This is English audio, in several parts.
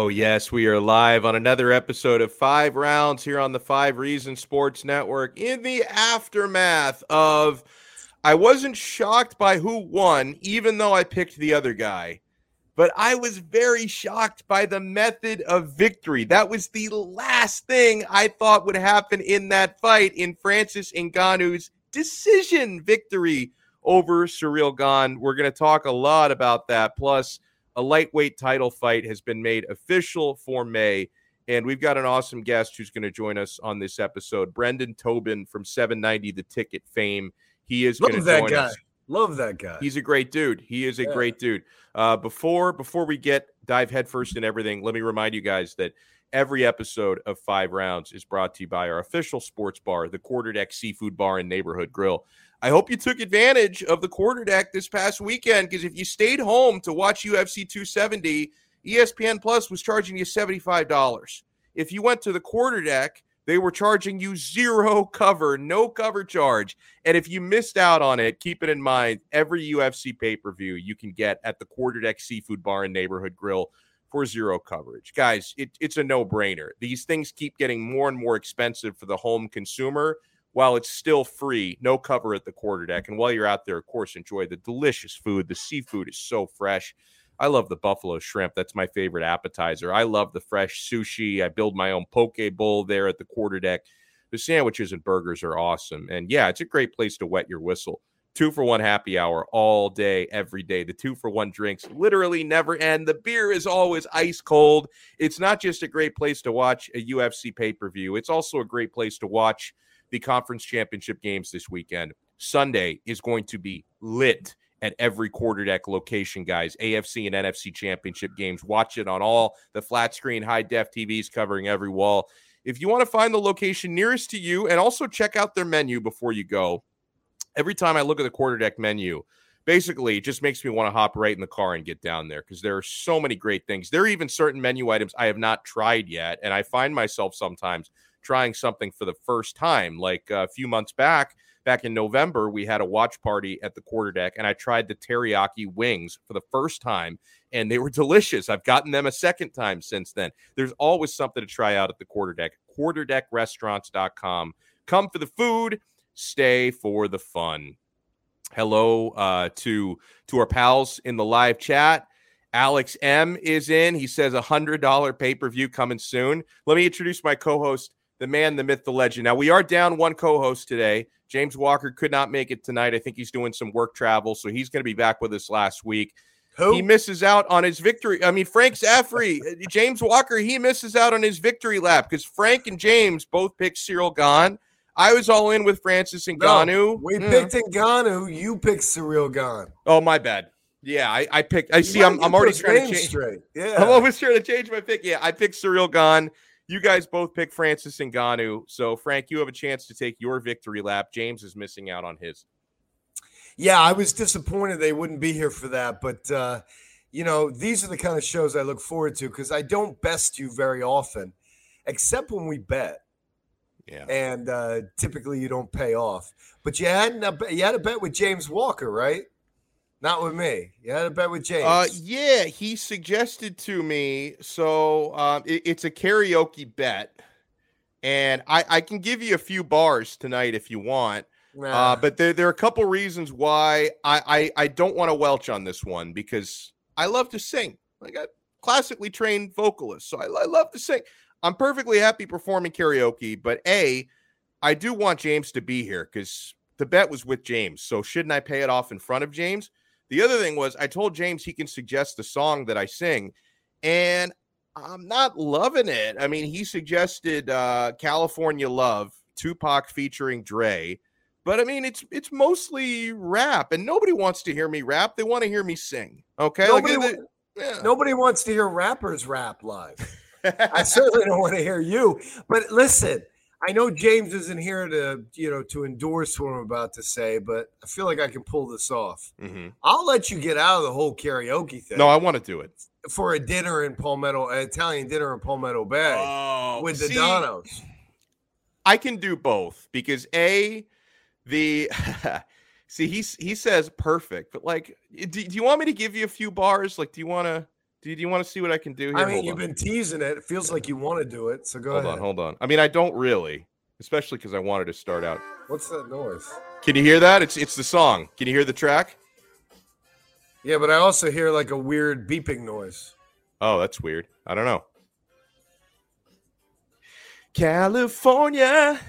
Oh, yes, we are live on another episode of Five Rounds here on the Five Reasons Sports Network in the aftermath of. I wasn't shocked by who won, even though I picked the other guy, but I was very shocked by the method of victory. That was the last thing I thought would happen in that fight in Francis Ngannou's decision victory over Ciryl Gane. We're going to talk a lot about that. Plus, a lightweight title fight has been made official for May. And we've got an awesome guest who's going to join us on this episode, Brendan Tobin from 790 The Ticket fame. He is going to join guy. us. Love that guy. He's a great dude. He is a Yeah. great dude. Uh, before before we get dive headfirst in everything, let me remind you guys that every episode of Five Rounds is brought to you by our official sports bar, the Quarterdeck Seafood Bar and Neighborhood Grill. I hope you took advantage of the quarter deck this past weekend because if you stayed home to watch UFC 270, ESPN Plus was charging you $75. If you went to the quarter deck, they were charging you zero cover, no cover charge. And if you missed out on it, keep it in mind every UFC pay per view you can get at the Quarterdeck Seafood Bar and Neighborhood Grill for zero coverage. Guys, it, it's a no brainer. These things keep getting more and more expensive for the home consumer while it's still free, no cover at the quarterdeck. And while you're out there, of course, enjoy the delicious food. The seafood is so fresh. I love the buffalo shrimp. That's my favorite appetizer. I love the fresh sushi. I build my own poke bowl there at the quarterdeck. The sandwiches and burgers are awesome. And yeah, it's a great place to wet your whistle. Two for one happy hour all day, every day. The two for one drinks literally never end. The beer is always ice cold. It's not just a great place to watch a UFC pay per view, it's also a great place to watch the conference championship games this weekend. Sunday is going to be lit at every quarterdeck location, guys. AFC and NFC championship games. Watch it on all the flat screen, high def TVs covering every wall. If you want to find the location nearest to you and also check out their menu before you go, every time I look at the quarterdeck menu, basically it just makes me want to hop right in the car and get down there because there are so many great things. There are even certain menu items I have not tried yet. And I find myself sometimes trying something for the first time. Like uh, a few months back, back in November, we had a watch party at the quarterdeck, and I tried the teriyaki wings for the first time, and they were delicious. I've gotten them a second time since then. There's always something to try out at the quarterdeck. Quarterdeckrestaurants.com. Come for the food, stay for the fun. Hello uh, to to our pals in the live chat. Alex M is in. He says a hundred dollar pay per view coming soon. Let me introduce my co-host, the man, the myth, the legend. Now we are down one co-host today. James Walker could not make it tonight. I think he's doing some work travel, so he's going to be back with us last week. Who? He misses out on his victory. I mean, Frank Zaffere, James Walker, he misses out on his victory lap because Frank and James both picked Cyril Gane. I was all in with Francis and No, Ngannou. we Yeah. picked Ngannou. You picked Ciryl Gane. Oh, my bad. Yeah, I, I picked. I see. I'm, I'm already trying to change. straight. Yeah. I'm always trying to change my pick. Yeah, I picked Cyril Gane. You guys both pick Francis Ngannou. So, Frank, you have a chance to take your victory lap. James is missing out on his. Yeah, I was disappointed they wouldn't be here for that, but uh, you know, these are the kind of shows I look forward to because I don't best you very often, except when we bet, Yeah. and uh, typically you don't pay off. But you had a, you had a bet with James Walker, right? Not with me. You had a bet with James. Uh, yeah, he suggested to me. So um, it- it's a karaoke bet, and I, I can give you a few bars tonight if you want. Nah. Uh, but there, there are a couple reasons why I, I, I don't want to welch on this one because I love to sing. Like I classically trained vocalist, so I, I love to sing. I'm perfectly happy performing karaoke, but a, I do want James to be here because the bet was with James. So shouldn't I pay it off in front of James? The other thing was I told James he can suggest the song that I sing, and I'm not loving it. I mean, he suggested uh, "California Love," Tupac featuring Dre. But I mean, it's it's mostly rap, and nobody wants to hear me rap. They want to hear me sing. Okay, Nobody Like, yeah. Nobody wants to hear rappers rap live. I certainly don't want to hear you. But listen, I know James isn't here to, you know, to endorse what I'm about to say, but I feel like I can pull this off. Mhm. I'll let you get out of the whole karaoke thing. No, I want to do it. for a dinner in Palmetto, an Italian dinner in Palmetto Bay Oh, with the see, Donnos. I can do both because a the see he he says perfect, but like, do, do you want me to give you a few bars? Like, do you want to? Do you, do you want to see what I can do here? I mean, Hold you've on. been teasing it. It feels like you want to do it. So go ahead. hold ahead. on, hold on. I mean, I don't really, especially because I wanted to start out. What's that noise? Can you hear that? It's it's the song. Can you hear the track? Yeah, but I also hear like a weird beeping noise. Oh, that's weird. I don't know. California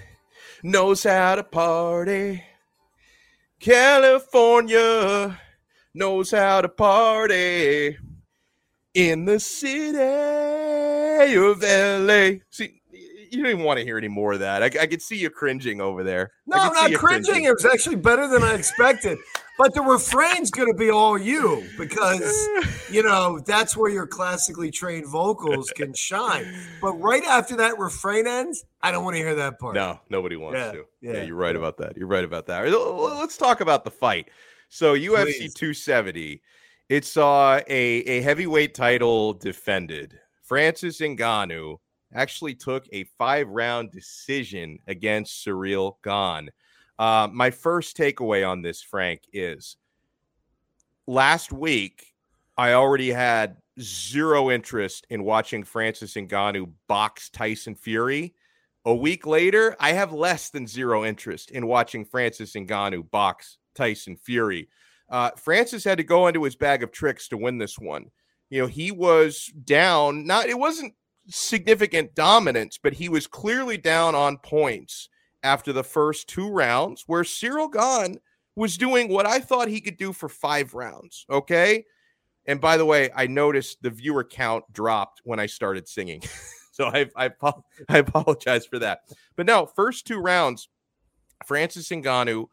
knows how to party. California knows how to party in the city of LA. See, you don't even want to hear any more of that. I, I could see you cringing over there. No, I'm not you cringing. It was actually better than I expected. but the refrain's going to be all you because, you know, that's where your classically trained vocals can shine. But right after that refrain ends, I don't want to hear that part. No, nobody wants Yeah, to. yeah, Yeah, you're right about that. You're right about that. Let's talk about the fight. So UFC Please. 270, it saw a, a heavyweight title defended. Francis Ngannou actually took a five round decision against Ciryl Gane. Uh, my first takeaway on this, Frank, is last week I already had zero interest in watching Francis Ngannou box Tyson Fury. A week later, I have less than zero interest in watching Francis Ngannou box Tyson Fury. Uh, Francis had to go into his bag of tricks to win this one. You know, he was down. Not it wasn't significant dominance, but he was clearly down on points after the first two rounds, where Cyril Gane was doing what I thought he could do for five rounds. Okay. And by the way, I noticed the viewer count dropped when I started singing. so I, I, I apologize for that. But no, first two rounds, Francis Ngannou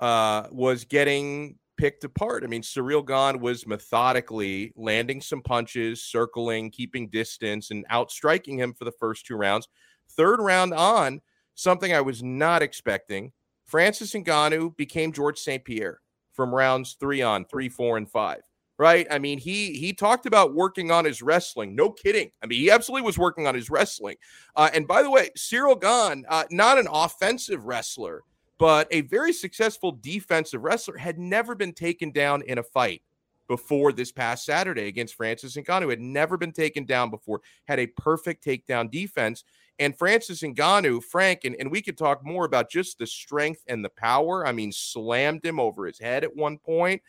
uh, was getting picked apart. I mean, Cyril Gane was methodically landing some punches, circling, keeping distance, and outstriking him for the first two rounds. Third round on, something I was not expecting. Francis Ngannou became Georges St. Pierre from rounds three on, three, four, and five. Right? I mean, he he talked about working on his wrestling. No kidding. I mean, he absolutely was working on his wrestling. Uh, and by the way, Cyril Gane, uh, not an offensive wrestler, but a very successful defensive wrestler, had never been taken down in a fight before this past Saturday against Francis Ngannou. Had never been taken down before. Had a perfect takedown defense. And Francis Ngannou, Frank, and, and we could talk more about just the strength and the power. I mean, slammed him over his head at one point.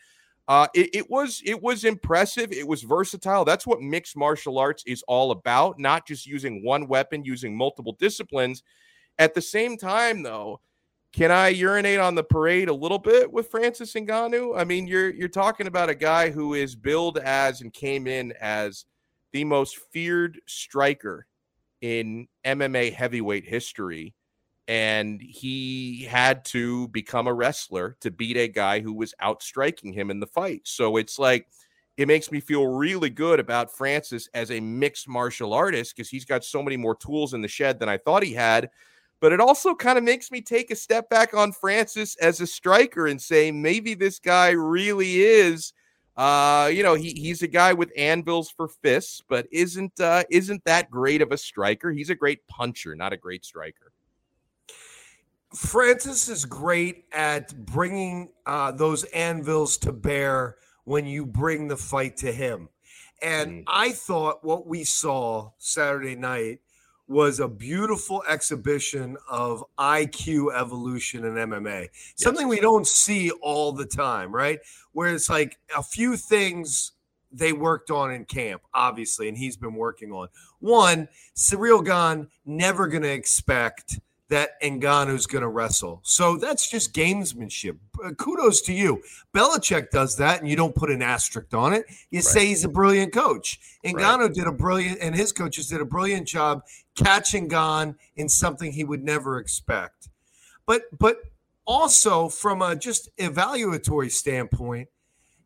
Uh, it, it was it was impressive. It was versatile. That's what mixed martial arts is all about. Not just using one weapon, using multiple disciplines. At the same time, though, can I urinate on the parade a little bit with Francis Ngannou? I mean, you're you're talking about a guy who is billed as and came in as the most feared striker in MMA heavyweight history. And he had to become a wrestler to beat a guy who was outstriking him in the fight. So it's like, it makes me feel really good about Francis as a mixed martial artist because he's got so many more tools in the shed than I thought he had. But it also kind of makes me take a step back on Francis as a striker and say maybe this guy really is uh, you know, he he's a guy with anvils for fists, but isn't uh, isn't that great of a striker. He's a great puncher, not a great striker. Francis is great at bringing uh, those anvils to bear when you bring the fight to him. And Mm. I thought what we saw Saturday night was a beautiful exhibition of IQ evolution in MMA. Something we don't see all the time, right? Where it's like a few things they worked on in camp, obviously, and he's been working on. One, Cyril Gane never going to expect that Ngannou's going to wrestle. So that's just gamesmanship. Uh, Kudos to you. Belichick does that, and you don't put an asterisk on it. You say he's a brilliant coach. Ngannou did a brilliant, and his coaches did a brilliant job catching Gane in something he would never expect. But but also from a just evaluatory standpoint,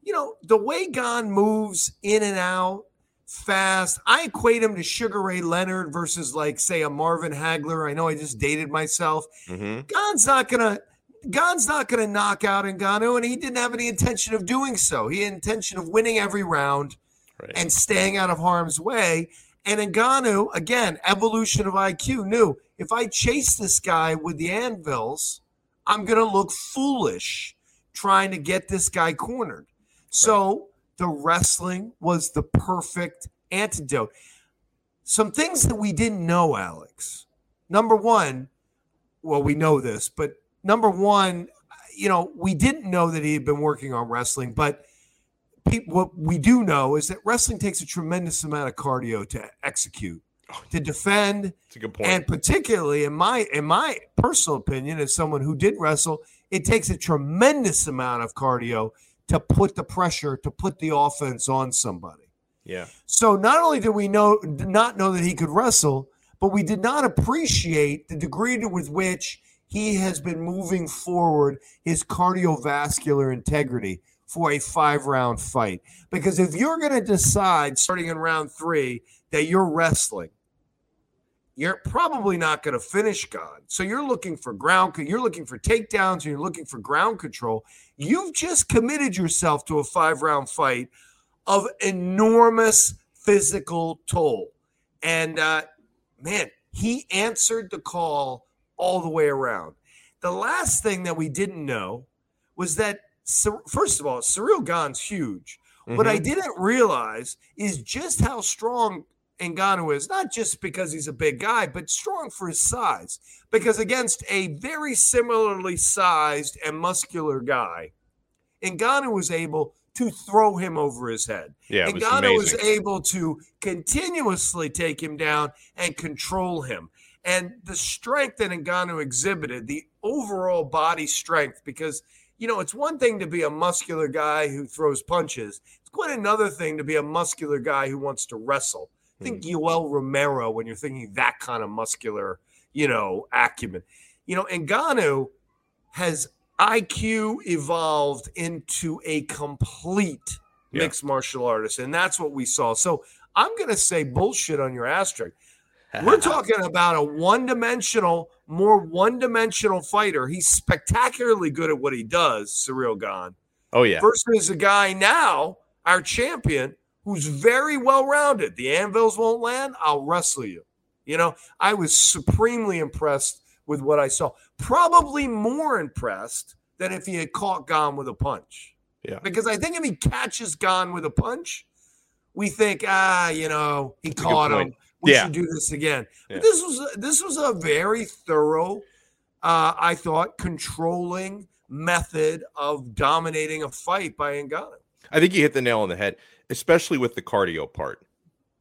you know the way Gane moves in and out fast. I equate him to Sugar Ray Leonard versus like say a Marvin Hagler. I know I just dated myself. Mm-hmm. Gane's not gonna Gane's not gonna knock out Ngannou, and he didn't have any intention of doing so. He had intention of winning every round Right. and staying out of harm's way. And Ngannou, again, evolution of IQ, knew if I chase this guy with the anvils, I'm gonna look foolish trying to get this guy cornered. So the wrestling was the perfect antidote. Some things that we didn't know, Alex. Number one, well, we know this, but number one, you know, we didn't know that he had been working on wrestling, but people, what we do know is that wrestling takes a tremendous amount of cardio to execute, oh. to defend. That's a good point. And particularly in my in my personal opinion, as someone who did wrestle, it takes a tremendous amount of cardio to put the pressure, to put the offense on somebody. yeah. So not only did we know not know that he could wrestle, but we did not appreciate the degree to with which he has been moving forward his cardiovascular integrity for a five round fight. Because if you're going to decide starting in round three that you're wrestling, you're probably not going to finish God. So you're looking for ground, you're looking for takedowns, and you're looking for ground control. You've just committed yourself to a five round fight of enormous physical toll. And uh, man, he answered the call all the way around. The last thing that we didn't know was that, first of all, Ciryl Gane's huge. What I Mhm. didn't realize is just how strong Ngannou is, not just because he's a big guy, but strong for his size. Because against a very similarly sized and muscular guy, Ngannou was able to throw him over his head. yeah, was Ngannou was amazing. able to continuously take him down and control him. And the strength that Ngannou exhibited, the overall body strength, because you know it's one thing to be a muscular guy who throws punches. It's quite another thing to be a muscular guy who wants to wrestle. Think mm-hmm. Yoel Romero when you're thinking that kind of muscular, you know, acumen. You know, Ngannou has IQ evolved into a complete Yeah. mixed martial artist, and that's what we saw. So I'm going to say bullshit on your asterisk. We're talking about a one-dimensional, more one-dimensional fighter. He's spectacularly good at what he does, Ciryl Gane. oh yeah. Versus a guy now, our champion, who's very well-rounded. The anvils won't land. I'll wrestle you. You know, I was supremely impressed with what I saw. Probably more impressed than if he had caught Gane with a punch. Yeah. Because I think if he catches Gane with a punch, we think, ah, you know, he good caught him. We Yeah. should do this again. Yeah. But this was this was a very thorough, uh, I thought, controlling method of dominating a fight by Ngannou. I think you hit the nail on the head, especially with the cardio part,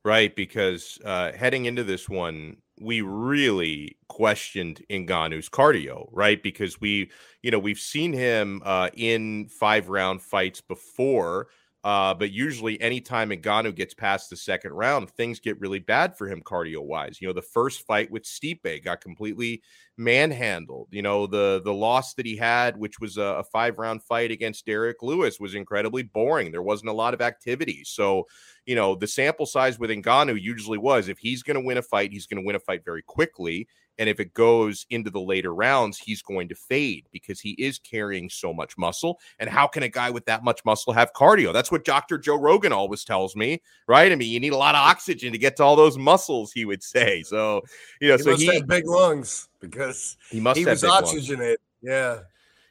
right? Because uh, heading into this one, we really questioned Ngannou's cardio, right? Because we, you know, we've seen him uh, in five round fights before. Uh, but usually, anytime Ngannou gets past the second round, things get really bad for him cardio wise. You know, the first fight with Stipe got completely manhandled. You know, the the loss that he had, which was a, a five round fight against Derrick Lewis, was incredibly boring. There wasn't a lot of activity. So, you know, the sample size with Ngannou usually was if he's going to win a fight, he's going to win a fight very quickly. And if it goes into the later rounds, he's going to fade because he is carrying so much muscle. And how can a guy with that much muscle have cardio? That's what Dr. Joe Rogan always tells me, right? I mean, you need a lot of oxygen to get to all those muscles, he would say. So, you know, He so he big lungs because he must he have was big lungs. oxygenated. Yeah.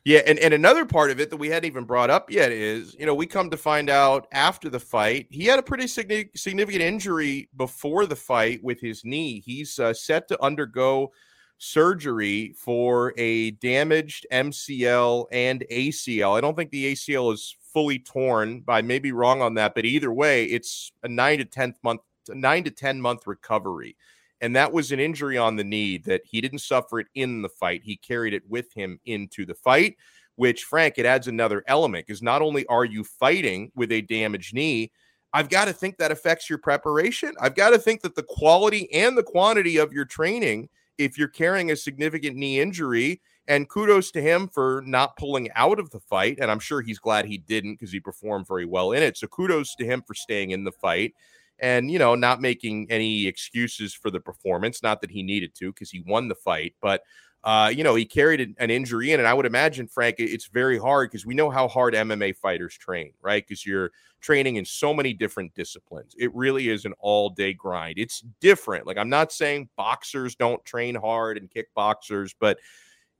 Yeah, and, and another part of it that we hadn't even brought up yet is, you know, we come to find out after the fight, he had a pretty significant injury before the fight with his knee. He's uh, set to undergo surgery for a damaged MCL and ACL. I don't think the ACL is fully torn, but I may be wrong on that. But either way, it's a nine to tenth month, nine to ten month recovery. And that was an injury on the knee that he didn't suffer it in the fight. He carried it with him into the fight, which, Frank, it adds another element because not only are you fighting with a damaged knee, I've got to think that affects your preparation. I've got to think that the quality and the quantity of your training, if you're carrying a significant knee injury, and kudos to him for not pulling out of the fight. And I'm sure he's glad he didn't because he performed very well in it. So kudos to him for staying in the fight and you know not making any excuses for the performance not that he needed to because he won the fight but uh you know he carried an- injury in and i would imagine frank it's very hard because we know how hard mma fighters train right? Because you're training in so many different disciplines. It really is an all day grind. It's different. Like i'm not saying boxers don't train hard and kickboxers but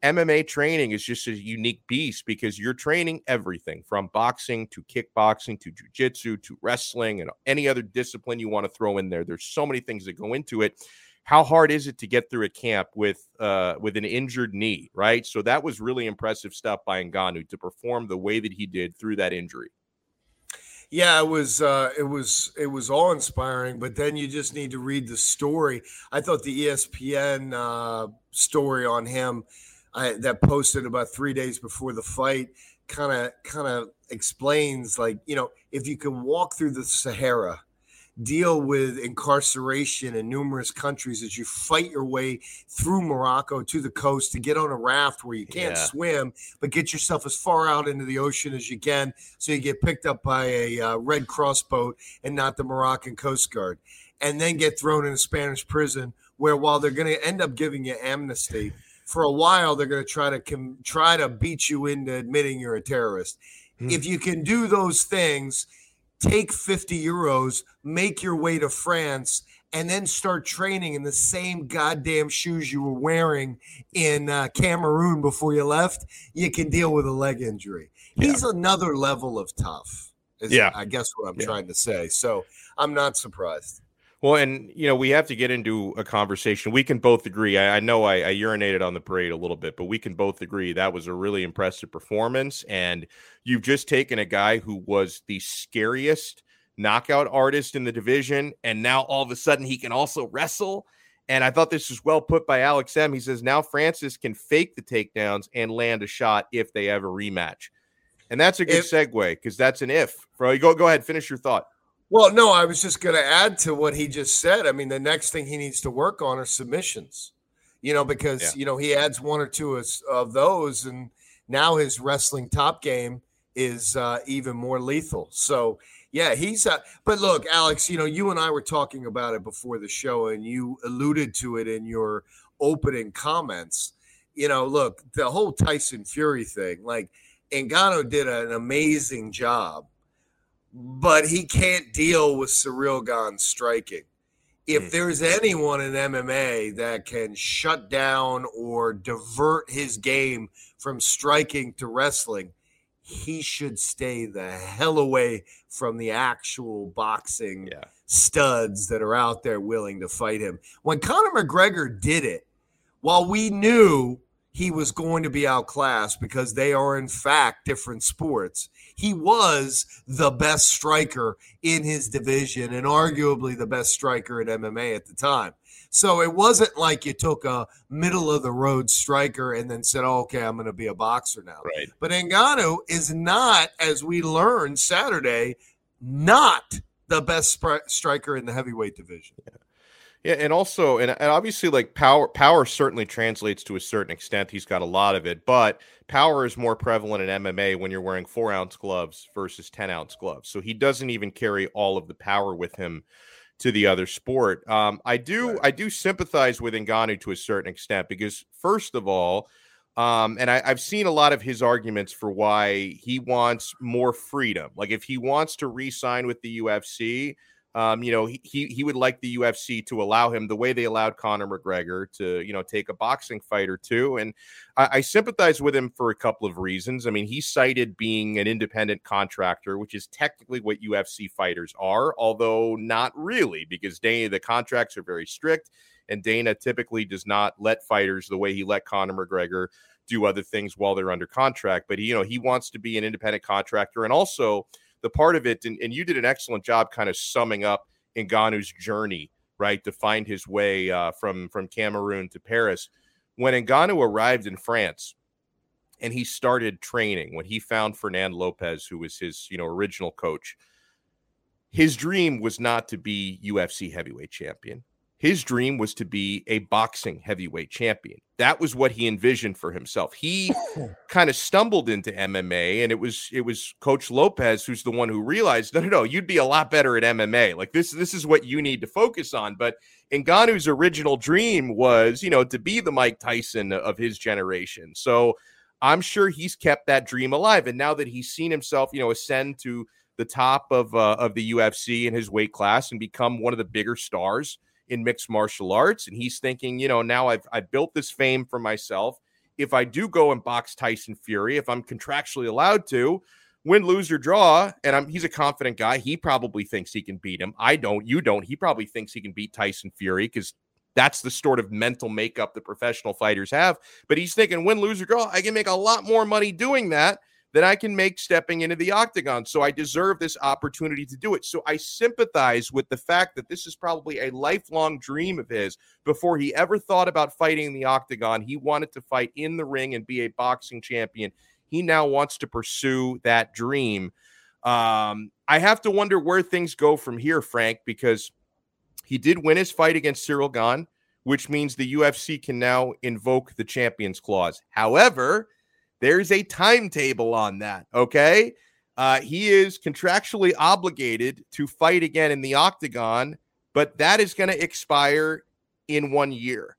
MMA training is just a unique beast because you're training everything from boxing to kickboxing to jujitsu to wrestling and any other discipline you want to throw in there. There's so many things that go into it. How hard is it to get through a camp with uh, with an injured knee, right? So that was really impressive stuff by Ngannou to perform the way that he did through that injury. Yeah, it was uh, it was it was awe inspiring, but then you just need to read the story. I thought the ESPN uh, story on him I, that posted about three days before the fight kind of kind of explains like you know if you can walk through the Sahara, deal with incarceration in numerous countries as you fight your way through Morocco to the coast to get on a raft where you can't yeah. swim, but get yourself as far out into the ocean as you can so you get picked up by a uh, Red Cross boat and not the Moroccan Coast Guard, and then get thrown in a Spanish prison where while they're going to end up giving you amnesty for a while they're going to try to com- try to beat you into admitting you're a terrorist. Hmm. If you can do those things, take 50 euros, make your way to France, and then start training in the same goddamn shoes you were wearing in uh, Cameroon before you left, you can deal with a leg injury. Yeah. He's another level of tough. Is, yeah, I guess what I'm yeah. trying to say. So I'm not surprised. Well, and you know, we have to get into a conversation. We can both agree. I, I know I, I, urinated on the parade a little bit, but we can both agree that was a really impressive performance. And you've just taken a guy who was the scariest knockout artist in the division, and now all of a sudden he can also wrestle. And I thought this was well put by Alex M. He says now Francis can fake the takedowns and land a shot if they ever rematch. And that's a good if, segue because that's an if. Bro, go go ahead, finish your thought. Well, no, I was just going to add to what he just said. I mean, the next thing he needs to work on are submissions, you know, because, yeah. you know, he adds one or two of, of, those, and now his wrestling top game is uh, even more lethal. So, yeah, he's, uh, but look, Alex, you know, you and I were talking about it before the show, and you alluded to it in your opening comments. You know, look, the whole Tyson Fury thing, like, Ngannou did an amazing job but he can't deal with Ciryl Gane striking. If mm. there's anyone in MMA that can shut down or divert his game from striking to wrestling, he should stay the hell away from the actual boxing yeah. studs that are out there willing to fight him. When Conor McGregor did it, while we knew he was going to be outclassed because they are, in fact, different sports. He was the best striker in his division and arguably the best striker in MMA at the time. So it wasn't like you took a middle of the road striker and then said, oh, okay, I'm going to be a boxer now. Right. But Ngannou is not, as we learned Saturday, not the best striker in the heavyweight division. Yeah. Yeah, and also, and, and obviously, like power, power certainly translates to a certain extent. He's got a lot of it, but power is more prevalent in MMA when you're wearing four ounce gloves versus ten ounce gloves. So he doesn't even carry all of the power with him to the other sport. Um, I do, right. I do sympathize with Ngannou to a certain extent because, first of all, um, and I, have seen a lot of his arguments for why he wants more freedom. Like if he wants to re-sign with the UFC, um, you know, he, he he would like the UFC to allow him the way they allowed Conor McGregor to, you know, take a boxing fight or two. And I, I sympathize with him for a couple of reasons. I mean, he cited being an independent contractor, which is technically what UFC fighters are, although not really, because Dana, the contracts are very strict, and Dana typically does not let fighters the way he let Conor McGregor do other things while they're under contract. But he, you know, he wants to be an independent contractor and also the part of it, and, and you did an excellent job kind of summing up Ngannou's journey, right, to find his way uh, from from Cameroon to Paris. When Ngannou arrived in France, and he started training when he found Fernand Lopez, who was his you know original coach. His dream was not to be UFC heavyweight champion. His dream was to be a boxing heavyweight champion. That was what he envisioned for himself. He kind of stumbled into MMA, and it was it was Coach Lopez who's the one who realized, no, no, no, you'd be a lot better at MMA. Like this, this is what you need to focus on. But Ngannou's original dream was, you know, to be the Mike Tyson of his generation. So I'm sure he's kept that dream alive. And now that he's seen himself, you know, ascend to the top of uh, of the UFC in his weight class and become one of the bigger stars in mixed martial arts. And he's thinking, you know, now I've, I've built this fame for myself. if I do go and box Tyson Fury, if I'm contractually allowed to, win, lose, or draw, and I'm he's a confident guy. He probably thinks he can beat him. I don't. You don't. He probably thinks he can beat Tyson Fury because that's the sort of mental makeup that professional fighters have. But he's thinking, win, lose, or draw, I can make a lot more money doing that than I can make stepping into the octagon. So I deserve this opportunity to do it. So I sympathize with the fact that this is probably a lifelong dream of his. Before he ever thought about fighting in the octagon, he wanted to fight in the ring and be a boxing champion. He now wants to pursue that dream. Um, I have to wonder where things go from here, Frank, because he did win his fight against Cyril Gane, which means the UFC can now invoke the champions clause. However, there's a timetable on that. Okay. Uh, he is contractually obligated to fight again in the octagon, but that is going to expire in one year.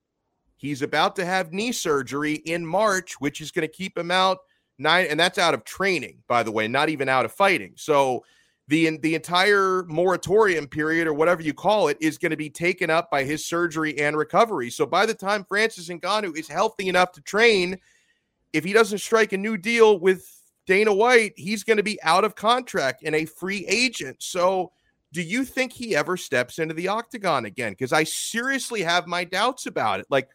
He's about to have knee surgery in March, which is going to keep him out nine, and that's out of training, by the way, not even out of fighting. So the the entire moratorium period or whatever you call it is going to be taken up by his surgery and recovery. So by the time Francis Ngannou is healthy enough to train if he doesn't strike a new deal with Dana White, he's going to be out of contract and a free agent. So, do you think he ever steps into the octagon again? Because I seriously have my doubts about it. Like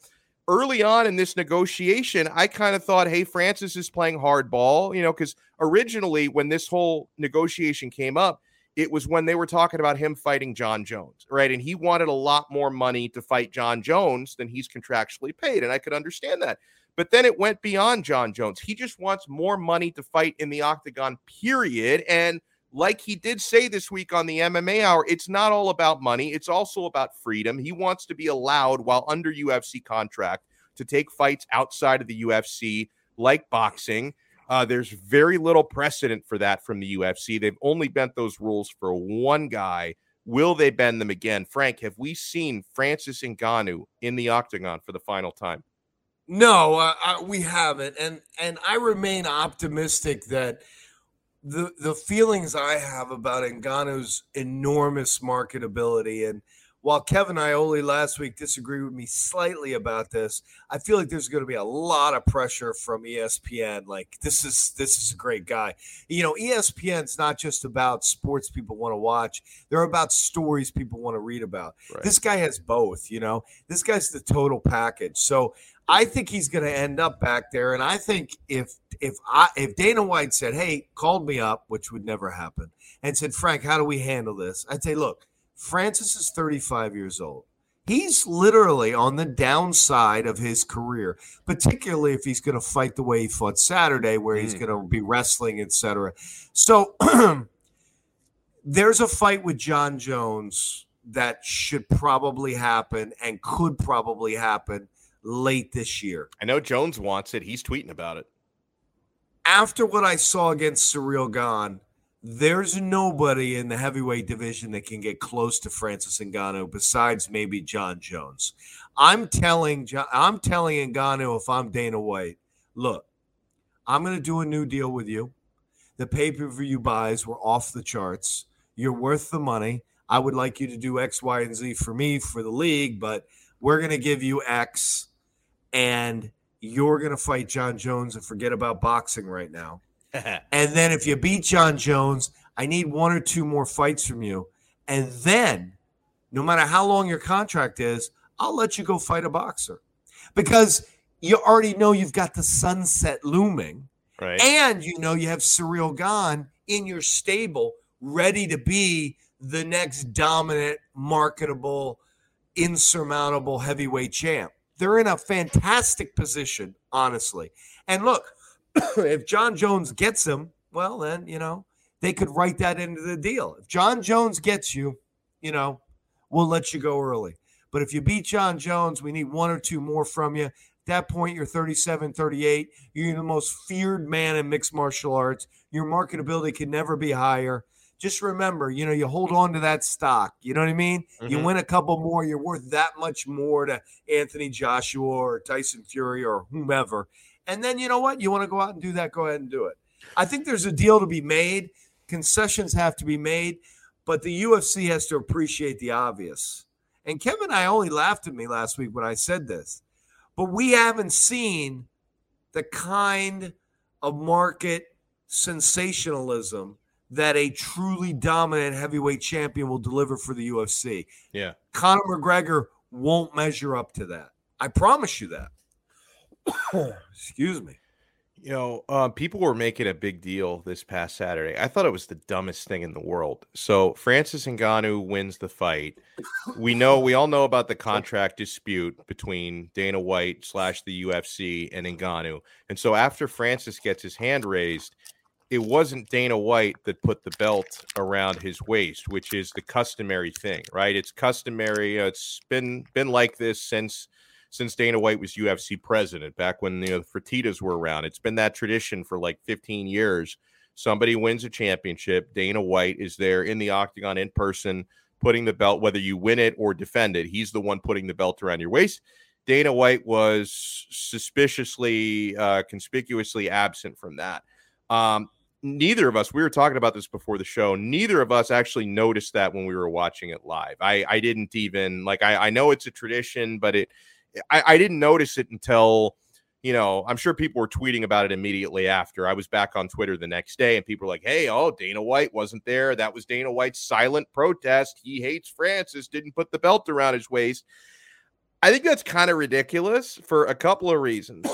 early on in this negotiation, I kind of thought, hey, Francis is playing hardball, you know, because originally when this whole negotiation came up, it was when they were talking about him fighting Jon Jones, right? And he wanted a lot more money to fight Jon Jones than he's contractually paid. And I could understand that. But then it went beyond Jon Jones. He just wants more money to fight in the octagon, period. And like he did say this week on the MMA Hour, it's not all about money. It's also about freedom. He wants to be allowed, while under UFC contract, to take fights outside of the UFC, like boxing. Uh, there's very little precedent for that from the UFC. They've only bent those rules for one guy. Will they bend them again? Frank, have we seen Francis Ngannou in the octagon for the final time? No, uh, I, we haven't, and and I remain optimistic that the the feelings I have about Ngannou's enormous marketability and while Kevin Iole last week disagreed with me slightly about this, I feel like there's going to be a lot of pressure from ESPN. Like this is this is a great guy. You know, ESPN's not just about sports people want to watch; they're about stories people want to read about. Right. This guy has both. You know, this guy's the total package. So I think he's going to end up back there. And I think if if I if Dana White said, "Hey, called me up," which would never happen, and said, "Frank, how do we handle this?" I'd say, "Look." Francis is 35 years old. He's literally on the downside of his career, particularly if he's going to fight the way he fought Saturday, where he's mm. going to be wrestling, etc. So there's a fight with Jon Jones that should probably happen and could probably happen late this year. I know Jones wants it. He's tweeting about it. After what I saw against Ciryl Gane, there's nobody in the heavyweight division that can get close to Francis Ngannou besides maybe Jon Jones. I'm telling John, I'm telling Ngannou if I'm Dana White, look, I'm going to do a new deal with you. The pay-per-view buys were off the charts. You're worth the money. I would like you to do X, Y, and Z for me for the league, but we're going to give you X and you're going to fight Jon Jones and forget about boxing right now and then if you beat Jon Jones, I need one or two more fights from you. And then, no matter how long your contract is, I'll let you go fight a boxer because you already know you've got the sunset looming. Right. And you know you have Ciryl Gane in your stable ready to be the next dominant, marketable, insurmountable heavyweight champ. They're in a fantastic position, honestly. And look, if Jon Jones gets him, well, then, you know, they could write that into the deal. If Jon Jones gets you, you know, we'll let you go early. But if you beat Jon Jones, we need one or two more from you. At that point, you're 37, 38. You're the most feared man in mixed martial arts. Your marketability can never be higher. Just remember, you know, you hold on to that stock. You know what I mean? Mm-hmm. You win a couple more, you're worth that much more to Anthony Joshua or Tyson Fury or whomever. And then you know what? You want to go out and do that, go ahead and do it. I think there's a deal to be made. Concessions have to be made, but the UFC has to appreciate the obvious. And Kevin Iole laughed at me last week when I said this, but we haven't seen the kind of market sensationalism that a truly dominant heavyweight champion will deliver for the UFC. Yeah. Conor McGregor won't measure up to that. I promise you that. Excuse me. You know, um, people were making a big deal this past Saturday. I thought it was the dumbest thing in the world. So Francis Ngannou wins the fight. We know, we all know about the contract dispute between Dana White slash the UFC and Ngannou. And so after Francis gets his hand raised, it wasn't Dana White that put the belt around his waist, which is the customary thing, right? It's customary. Uh, it's been been like this since since Dana White was UFC president, back when you know, the Fertitas were around. It's been that tradition for like 15 years. Somebody wins a championship. Dana White is there in the octagon in person, putting the belt, whether you win it or defend it. He's the one putting the belt around your waist. Dana White was suspiciously, uh, conspicuously absent from that. Um, neither of us, we were talking about this before the show. Neither of us actually noticed that when we were watching it live. I, I didn't even like, I, I know it's a tradition, but it, I, I didn't notice it until, you know, I'm sure people were tweeting about it immediately after. I was back on Twitter the next day and people were like, hey, oh, Dana White wasn't there. That was Dana White's silent protest. He hates Francis, didn't put the belt around his waist. I think that's kind of ridiculous for a couple of reasons.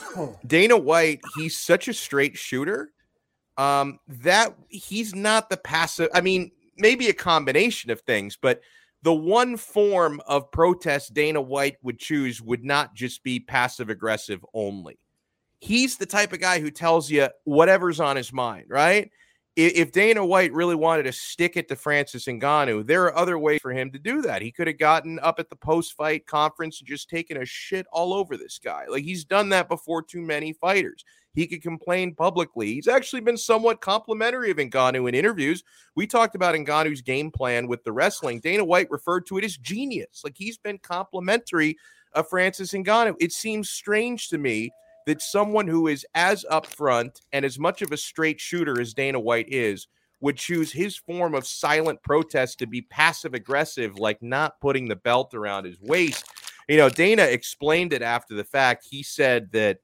Dana White, he's such a straight shooter um, that he's not the passive. I mean, maybe a combination of things, but the one form of protest Dana White would choose would not just be passive aggressive only. He's the type of guy who tells you whatever's on his mind, right? If Dana White really wanted to stick it to Francis Ngannou, there are other ways for him to do that. He could have gotten up at the post-fight conference and just taken a shit all over this guy. Like he's done that before too many fighters. He could complain publicly. He's actually been somewhat complimentary of Ngannou in interviews. We talked about Ngannou's game plan with the wrestling. Dana White referred to it as genius. Like he's been complimentary of Francis Ngannou. It seems strange to me that someone who is as upfront and as much of a straight shooter as Dana White is would choose his form of silent protest to be passive aggressive, like not putting the belt around his waist. You know, Dana explained it after the fact. He said that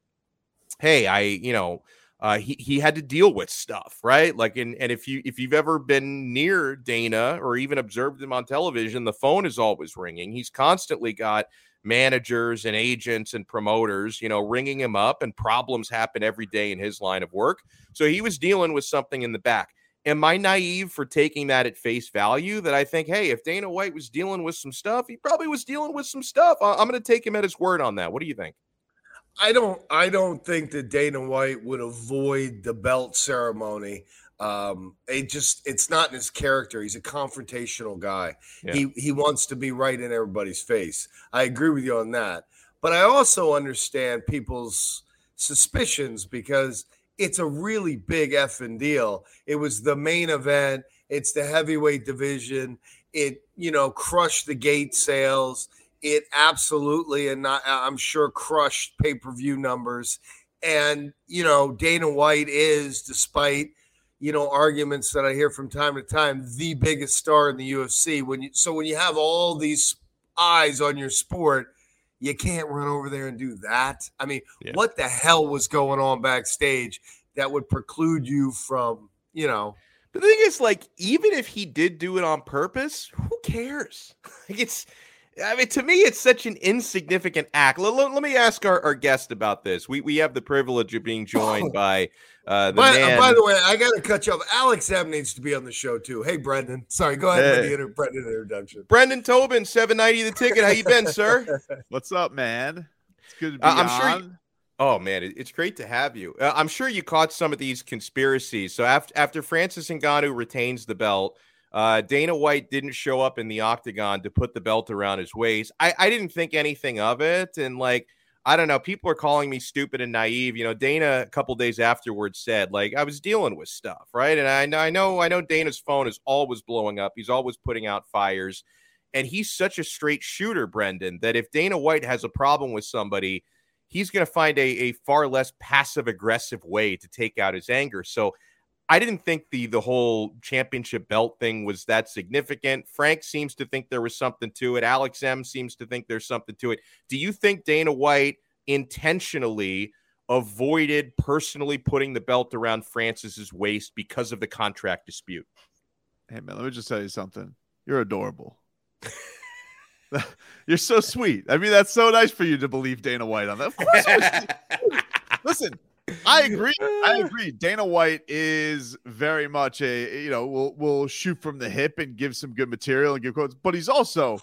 hey, I, you know, uh, he he had to deal with stuff, right? Like, and and if you if you've ever been near Dana or even observed him on television, the phone is always ringing. He's constantly got managers and agents and promoters, you know, ringing him up, and problems happen every day in his line of work. So he was dealing with something in the back. Am I naive for taking that at face value? That I think, hey, if Dana White was dealing with some stuff, he probably was dealing with some stuff. I'm going to take him at his word on that. What do you think? I don't I don't think that Dana White would avoid the belt ceremony. Um, it just it's not in his character. He's a confrontational guy. Yeah. He he wants to be right in everybody's face. I agree with you on that. But I also understand people's suspicions because it's a really big effing deal. It was the main event. It's the heavyweight division. It, you know, crushed the gate sales it absolutely and not, uh, I'm sure crushed pay per view numbers. And you know, Dana White is, despite you know arguments that I hear from time to time, the biggest star in the UFC. When you so when you have all these eyes on your sport, you can't run over there and do that. I mean, yeah. what the hell was going on backstage that would preclude you from, you know? The thing is, like, even if he did do it on purpose, who cares? Like, it's I mean, to me, it's such an insignificant act. Let, let, let, me ask our, our guest about this. We we have the privilege of being joined by uh, the by, man. by the way, I got to cut you off. Alex M needs to be on the show too. Hey, Brendan. Sorry, go ahead hey. with the inter- Brendan introduction. Brendan Tobin, seven ninety the ticket. How you been, sir? What's up, man? It's good to be uh, I'm on. Sure you, oh man, it's great to have you. Uh, I'm sure you caught some of these conspiracies. So after after Francis Ngannou retains the belt. Uh, Dana White didn't show up in the octagon to put the belt around his waist. I, I didn't think anything of it. And like, I don't know, people are calling me stupid and naive. You know, Dana a couple days afterwards said, like, I was dealing with stuff, right? And I know, I know, I know Dana's phone is always blowing up. He's always putting out fires. And he's such a straight shooter, Brendan, that if Dana White has a problem with somebody, he's going to find a, a far less passive aggressive way to take out his anger. So I didn't think the the whole championship belt thing was that significant. Frank seems to think there was something to it. Alex M seems to think there's something to it. Do you think Dana White intentionally avoided personally putting the belt around Francis's waist because of the contract dispute. Hey man, let me just tell you something. You're adorable. You're so sweet. I mean, that's so nice for you to believe Dana White on that. Of course, listen. I agree. I agree. Dana White is very much a you know will will shoot from the hip and give some good material and give quotes, but he's also,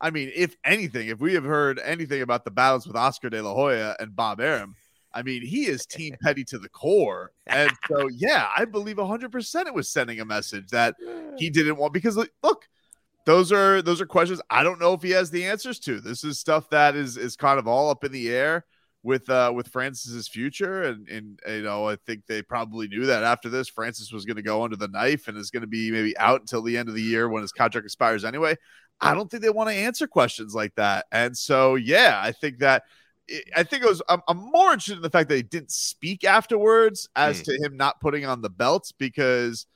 I mean, if anything, if we have heard anything about the battles with Oscar De La Hoya and Bob Arum, I mean, he is Team Petty to the core, and so yeah, I believe hundred percent it was sending a message that he didn't want because look those are those are questions I don't know if he has the answers to. This is stuff that is is kind of all up in the air with uh with Francis's future and and you know I think they probably knew that after this Francis was going to go under the knife and is going to be maybe out until the end of the year when his contract expires anyway. I don't think they want to answer questions like that. And so yeah, I think that I think it was I'm, I'm more interested in the fact that he didn't speak afterwards as mm. to him not putting on the belts because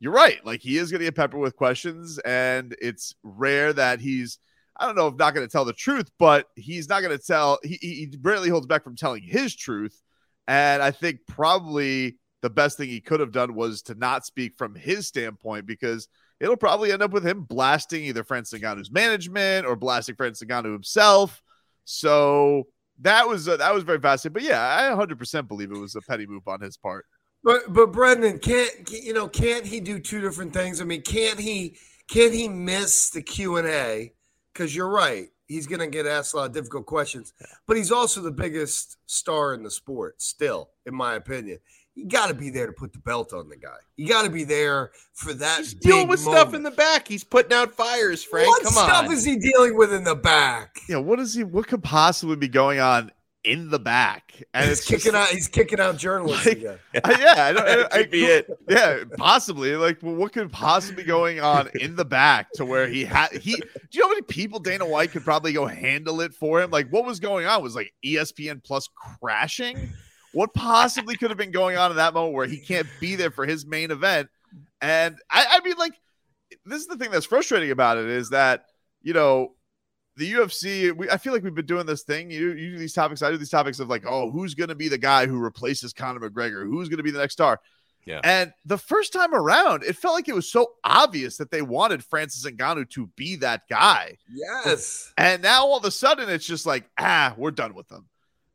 you're right. Like he is going to get peppered with questions, and it's rare that he's. I don't know if not going to tell the truth, but he's not going to tell. He, he rarely holds back from telling his truth, and I think probably the best thing he could have done was to not speak from his standpoint because it'll probably end up with him blasting either Francis management or blasting Francis himself. So that was uh, that was very fascinating. But yeah, I 100% believe it was a petty move on his part. But but Brendan can't you know can't he do two different things? I mean, can't he can't he miss the Q and A? Because you're right, he's going to get asked a lot of difficult questions. But he's also the biggest star in the sport, still, in my opinion. You got to be there to put the belt on the guy. You got to be there for that. He's dealing with moment. stuff in the back. He's putting out fires, Frank. What Come stuff on. is he dealing with in the back? Yeah, what is he? What could possibly be going on in the back, and he's kicking just, out. He's kicking out journalists like, again. Uh, yeah, I don't. I, I, be it. Yeah, possibly. Like, well, what could possibly be going on in the back to where he had he? Do you know how many people Dana White could probably go handle it for him? Like, what was going on? Was like ESPN Plus crashing? What possibly could have been going on in that moment where he can't be there for his main event? And I, I mean, like, this is the thing that's frustrating about it is that you know the UFC, we, I feel like we've been doing this thing. You, you do these topics, I do these topics of like, oh, who's going to be the guy who replaces Conor McGregor? Who's going to be the next star? Yeah. And the first time around, it felt like it was so obvious that they wanted Francis Ngannou to be that guy. Yes. And now all of a sudden, it's just like, ah, we're done with them,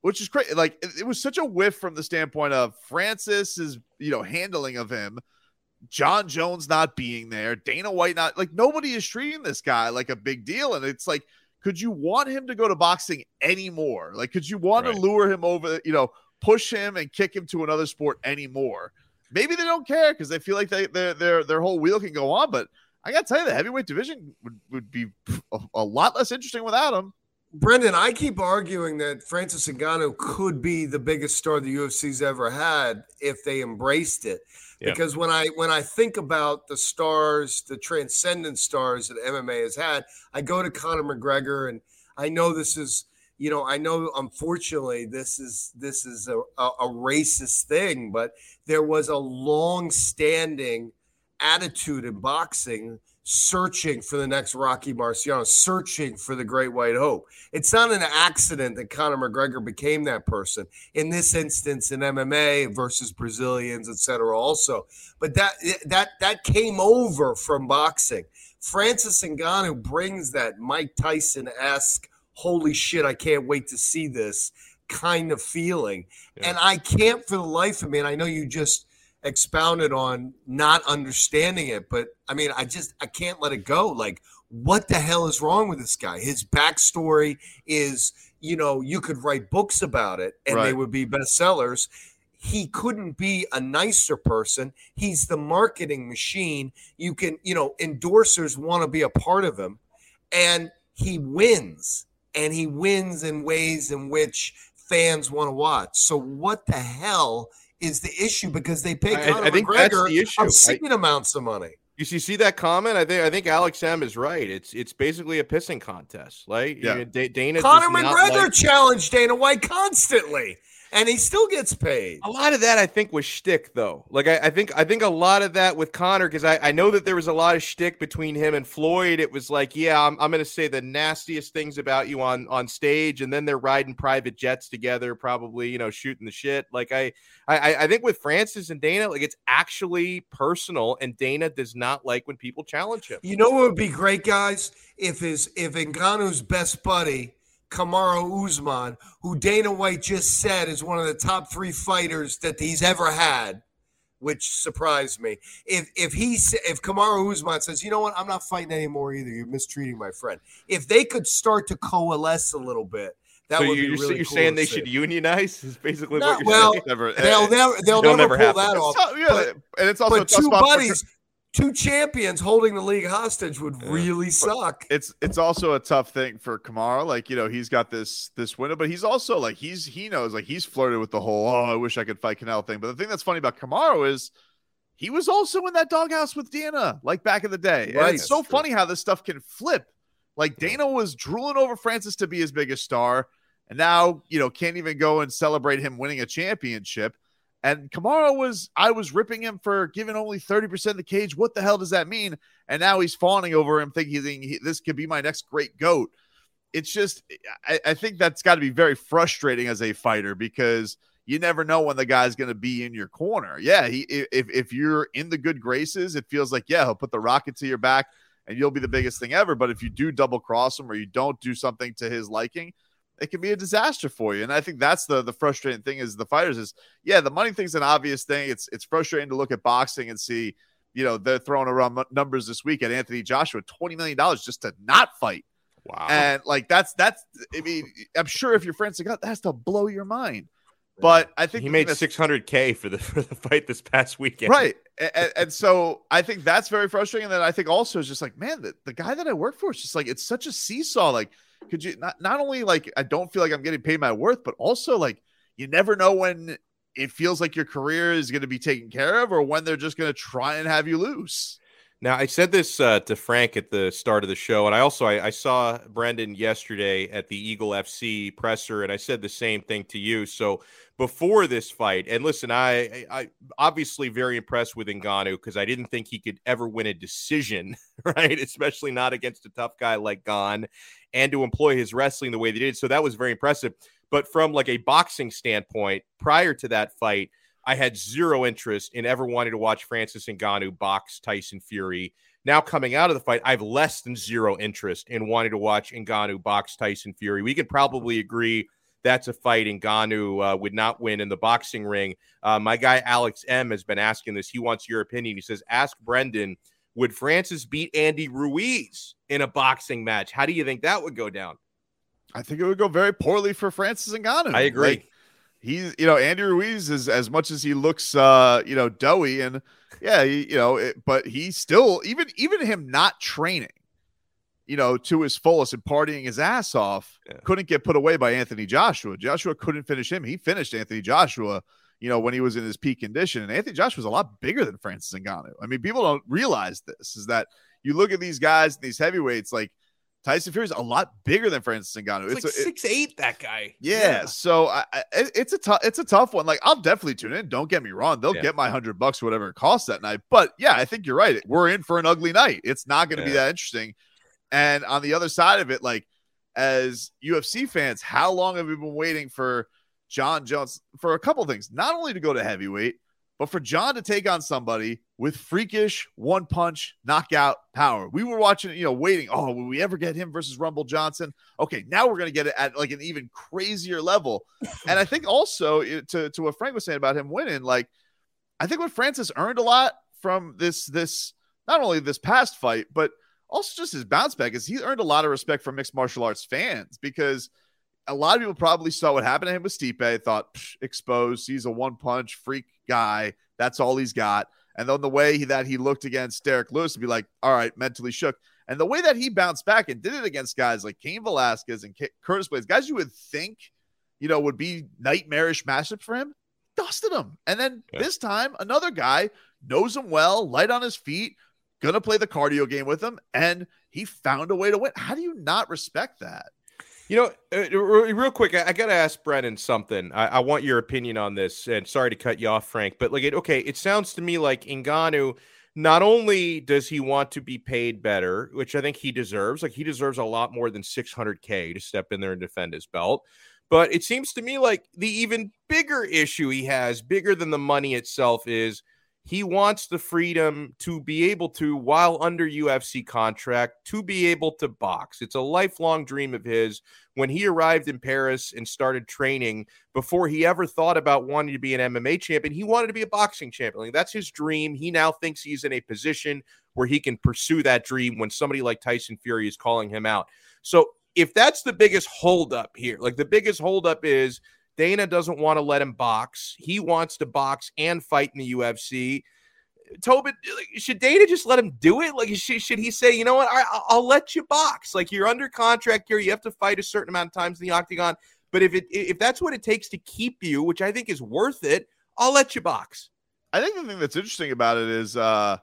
which is crazy. Like it, it was such a whiff from the standpoint of Francis's, you know, handling of him. Jon Jones not being there, Dana White not like nobody is treating this guy like a big deal. And it's like could you want him to go to boxing anymore? Like, could you want right. to lure him over, you know, push him and kick him to another sport anymore? Maybe they don't care because they feel like they their their their whole wheel can go on. But I gotta tell you, the heavyweight division would, would be a, a lot less interesting without him. Brendan, I keep arguing that Francis Ngannou could be the biggest star the UFC's ever had if they embraced it. Because when I when I think about the stars, the transcendent stars that MMA has had, I go to Conor McGregor, and I know this is, you know, I know unfortunately this is this is a, a, a racist thing, but there was a long-standing attitude in boxing searching for the next Rocky Marciano, searching for the Great White Hope. It's not an accident that Conor McGregor became that person. In this instance, in MMA versus Brazilians, etc. Also, but that that that came over from boxing. Francis Ngannou brings that Mike Tyson esque, holy shit, I can't wait to see this kind of feeling, yeah. and I can't for the life of me. And I know you just expounded on not understanding it, but I mean, I just I can't let it go. Like, what the hell is wrong with this guy? His backstory is, you know, you could write books about it and right. they would be bestsellers. He couldn't be a nicer person. He's the marketing machine. You can, you know, endorsers want to be a part of him, and he wins, and he wins in ways in which fans want to watch. So, what the hell is the issue because they pay Conor I, I think McGregor that's the issue. obscene I, amounts of money. You see, see that comment? I think I think Alex M is right. It's it's basically a pissing contest, right? Yeah. Dana Conor McGregor like... challenged Dana White constantly. And he still gets paid. A lot of that, I think, was shtick, though. Like, I, I think, I think a lot of that with Conor, because I, I know that there was a lot of shtick between him and Floyd. It was like, yeah, I'm, I'm going to say the nastiest things about you on on stage, and then they're riding private jets together, probably, you know, shooting the shit. Like, I, I, I think with Francis and Dana, like, it's actually personal, and Dana does not like when people challenge him. You know what would be great, guys? If his if Ngannou's best buddy Kamaru Usman, who Dana White just said is one of the top three fighters that he's ever had, which surprised me. If if he if Kamaru Usman says, you know what, I'm not fighting anymore either. You're mistreating my friend. If they could start to coalesce a little bit. That so would you're, be really you're cool saying they see. should unionize? Is basically No, what you're well, saying. Never, They'll never they'll, It'll never, never pull happen. that It's off. tough- yeah, but- and it's also But tough two spot for- buddies, two champions holding the league hostage would really suck. it's it's also a tough thing for Kamaru. Like you know, he's got this this window, but he's also like he's he knows like he's flirted with the whole oh I wish I could fight Canelo thing. But the thing that's funny about Kamaru is he was also in that doghouse with Dana like back in the day. And it's so funny how this stuff can flip. Like Dana was drooling over Francis to be his biggest star, and now you know can't even go and celebrate him winning a championship. And Kamaru was, I was ripping him for giving only 30% of the cage. What the hell does that mean? And now he's fawning over him, thinking he, this could be my next great GOAT. It's just, I, I think that's got to be very frustrating as a fighter because you never know when the guy's going to be in your corner. Yeah, he, if, if you're in the good graces, it feels like, yeah, he'll put the rocket to your back and you'll be the biggest thing ever. But if you do double cross him or you don't do something to his liking, it can be a disaster for you. And I think that's the the frustrating thing is the fighters is yeah, the money thing's an obvious thing. It's it's frustrating to look at boxing and see, you know, they're throwing around numbers this week at Anthony Joshua, twenty million dollars just to not fight. Wow. And like that's that's I mean, I'm sure if you're friends, like, that has to blow your mind. But I think he made 600k for the for the fight this past weekend. Right. And, and so I think that's very frustrating. And then I think also is just like, man, the, the guy that I work for is just like, it's such a seesaw. Like, could you not, not only like, I don't feel like I'm getting paid my worth, but also like, you never know when it feels like your career is going to be taken care of or when they're just going to try and have you loose. Now I said this uh, to Frank at the start of the show, and I also I, I saw Brendan yesterday at the Eagle FC presser, and I said the same thing to you. So before this fight, and listen, I I, obviously very impressed with Ngannou because I didn't think he could ever win a decision, right? Especially not against a tough guy like Gane, and to employ his wrestling the way they did. So that was very impressive. But from like a boxing standpoint, prior to that fight. I had zero interest in ever wanting to watch Francis Ngannou box Tyson Fury. Now coming out of the fight, I have less than zero interest in wanting to watch Ngannou box Tyson Fury. We can probably agree that's a fight Ngannou uh, would not win in the boxing ring. Uh, my guy Alex M has been asking this. He wants your opinion. He says, "Ask Brendan, would Francis beat Andy Ruiz in a boxing match? How do you think that would go down?" I think it would go very poorly for Francis Ngannou. I agree. Like, he's you know Andy Ruiz is as much as he looks uh you know doughy and yeah he, you know it, but he still even even him not training you know to his fullest and partying his ass off Yeah. couldn't get put away by Anthony Joshua. Joshua couldn't finish him. He finished Anthony Joshua you know when he was in his peak condition and Anthony Joshua was a lot bigger than Francis Ngannou. I mean people don't realize this is that you look at these guys these heavyweights like Tyson Fury is a lot bigger than Francis Ngannou It's, like a- it- six eight. That guy. yeah, so I, I, it's a tough, it's a tough one. Like I'll definitely tune in. Don't get me wrong; they'll Yeah. get my hundred bucks, whatever it costs that night. But yeah, I think you're right. We're in for an ugly night. It's not going to be that interesting. And on the other side of it, like as UFC fans, how long have we been waiting for Jon Jones for a couple things? Not only to go to heavyweight, but for Jon to take on somebody with freakish one punch knockout power. We were watching, you know, waiting. Oh, will we ever get him versus Rumble Johnson? Okay, now we're going to get it at like an even crazier level. and I think also to, to what Frank was saying about him winning, like, I think what Francis earned a lot from this, this, not only this past fight, but also just his bounce back is he earned a lot of respect from mixed martial arts fans because a lot of people probably saw what happened to him with Stipe, thought "Psh, exposed, he's a one punch freak guy. That's all he's got. And then the way he, that he looked against Derrick Lewis to be like, all right, mentally shook. And the way that he bounced back and did it against guys like Cain Velasquez and K- Curtis Blaydes, guys you would think, you know, would be nightmarish matchups for him, dusted him. And then Yeah. this time, another guy knows him well, light on his feet, gonna play the cardio game with him, and he found a way to win. How do you not respect that? You know, uh, real quick, I, got to ask Brendan something. I, I, want your opinion on this. And sorry to cut you off, Frank, but like, it, okay, it sounds to me like Ngannou. Not only does he want to be paid better, which I think he deserves, like he deserves a lot more than 600k to step in there and defend his belt. But it seems to me like the even bigger issue he has, bigger than the money itself, is he wants the freedom to be able to, while under UFC contract, to be able to box. It's a lifelong dream of his. When he arrived in Paris and started training, before he ever thought about wanting to be an MMA champion, he wanted to be a boxing champion. Like, that's his dream. He now thinks he's in a position where he can pursue that dream when somebody like Tyson Fury is calling him out. So, if that's the biggest holdup here, like the biggest holdup is Dana doesn't want to let him box. He wants to box and fight in the UFC. Tobin, should Dana just let him do it? Like, should, should he say, you know what, I, will let you box. Like, you're under contract here. You have to fight a certain amount of times in the octagon. But if it if that's what it takes to keep you, which I think is worth it, I'll let you box. I think the thing that's interesting about it is, uh,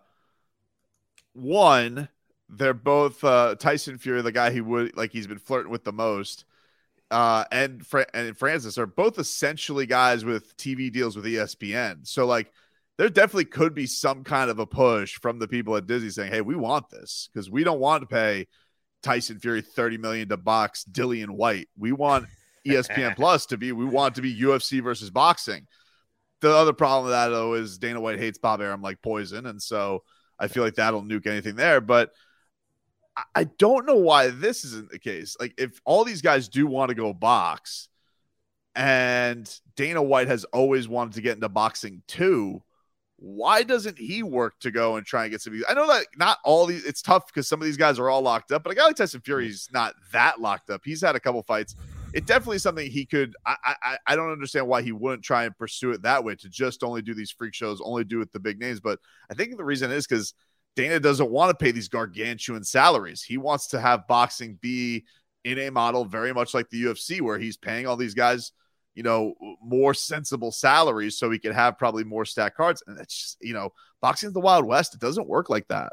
one, they're both uh, Tyson Fury, the guy he would like he's been flirting with the most uh, and Fra- and Francis are both essentially guys with TV deals with ESPN. So like there definitely could be some kind of a push from the people at Disney saying, "Hey, we want this because we don't want to pay Tyson Fury 30 million to box Dillian Whyte. We want ESPN Plus to be we want to be UFC versus boxing." The other problem with that though is Dana White hates Bob Arum like poison, and so I feel like that'll nuke anything there. But I don't know why this isn't the case. Like, if all these guys do want to go box, and Dana White has always wanted to get into boxing too, why doesn't he work to go and try and get some? I know that not all these. It's tough because some of these guys are all locked up, but a guy like Tyson Fury is not that locked up. He's had a couple fights. It definitely is something he could. I, I I don't understand why he wouldn't try and pursue it that way to just only do these freak shows, only do it the big names. But I think the reason is because Dana doesn't want to pay these gargantuan salaries. He wants to have boxing be in a model very much like the UFC, where he's paying all these guys, you know, more sensible salaries so he can have probably more stacked cards. And it's just, you know, boxing's the Wild West. It doesn't work like that.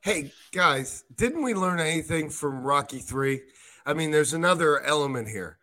Hey, guys, didn't we learn anything from Rocky 3? I mean, there's another element here.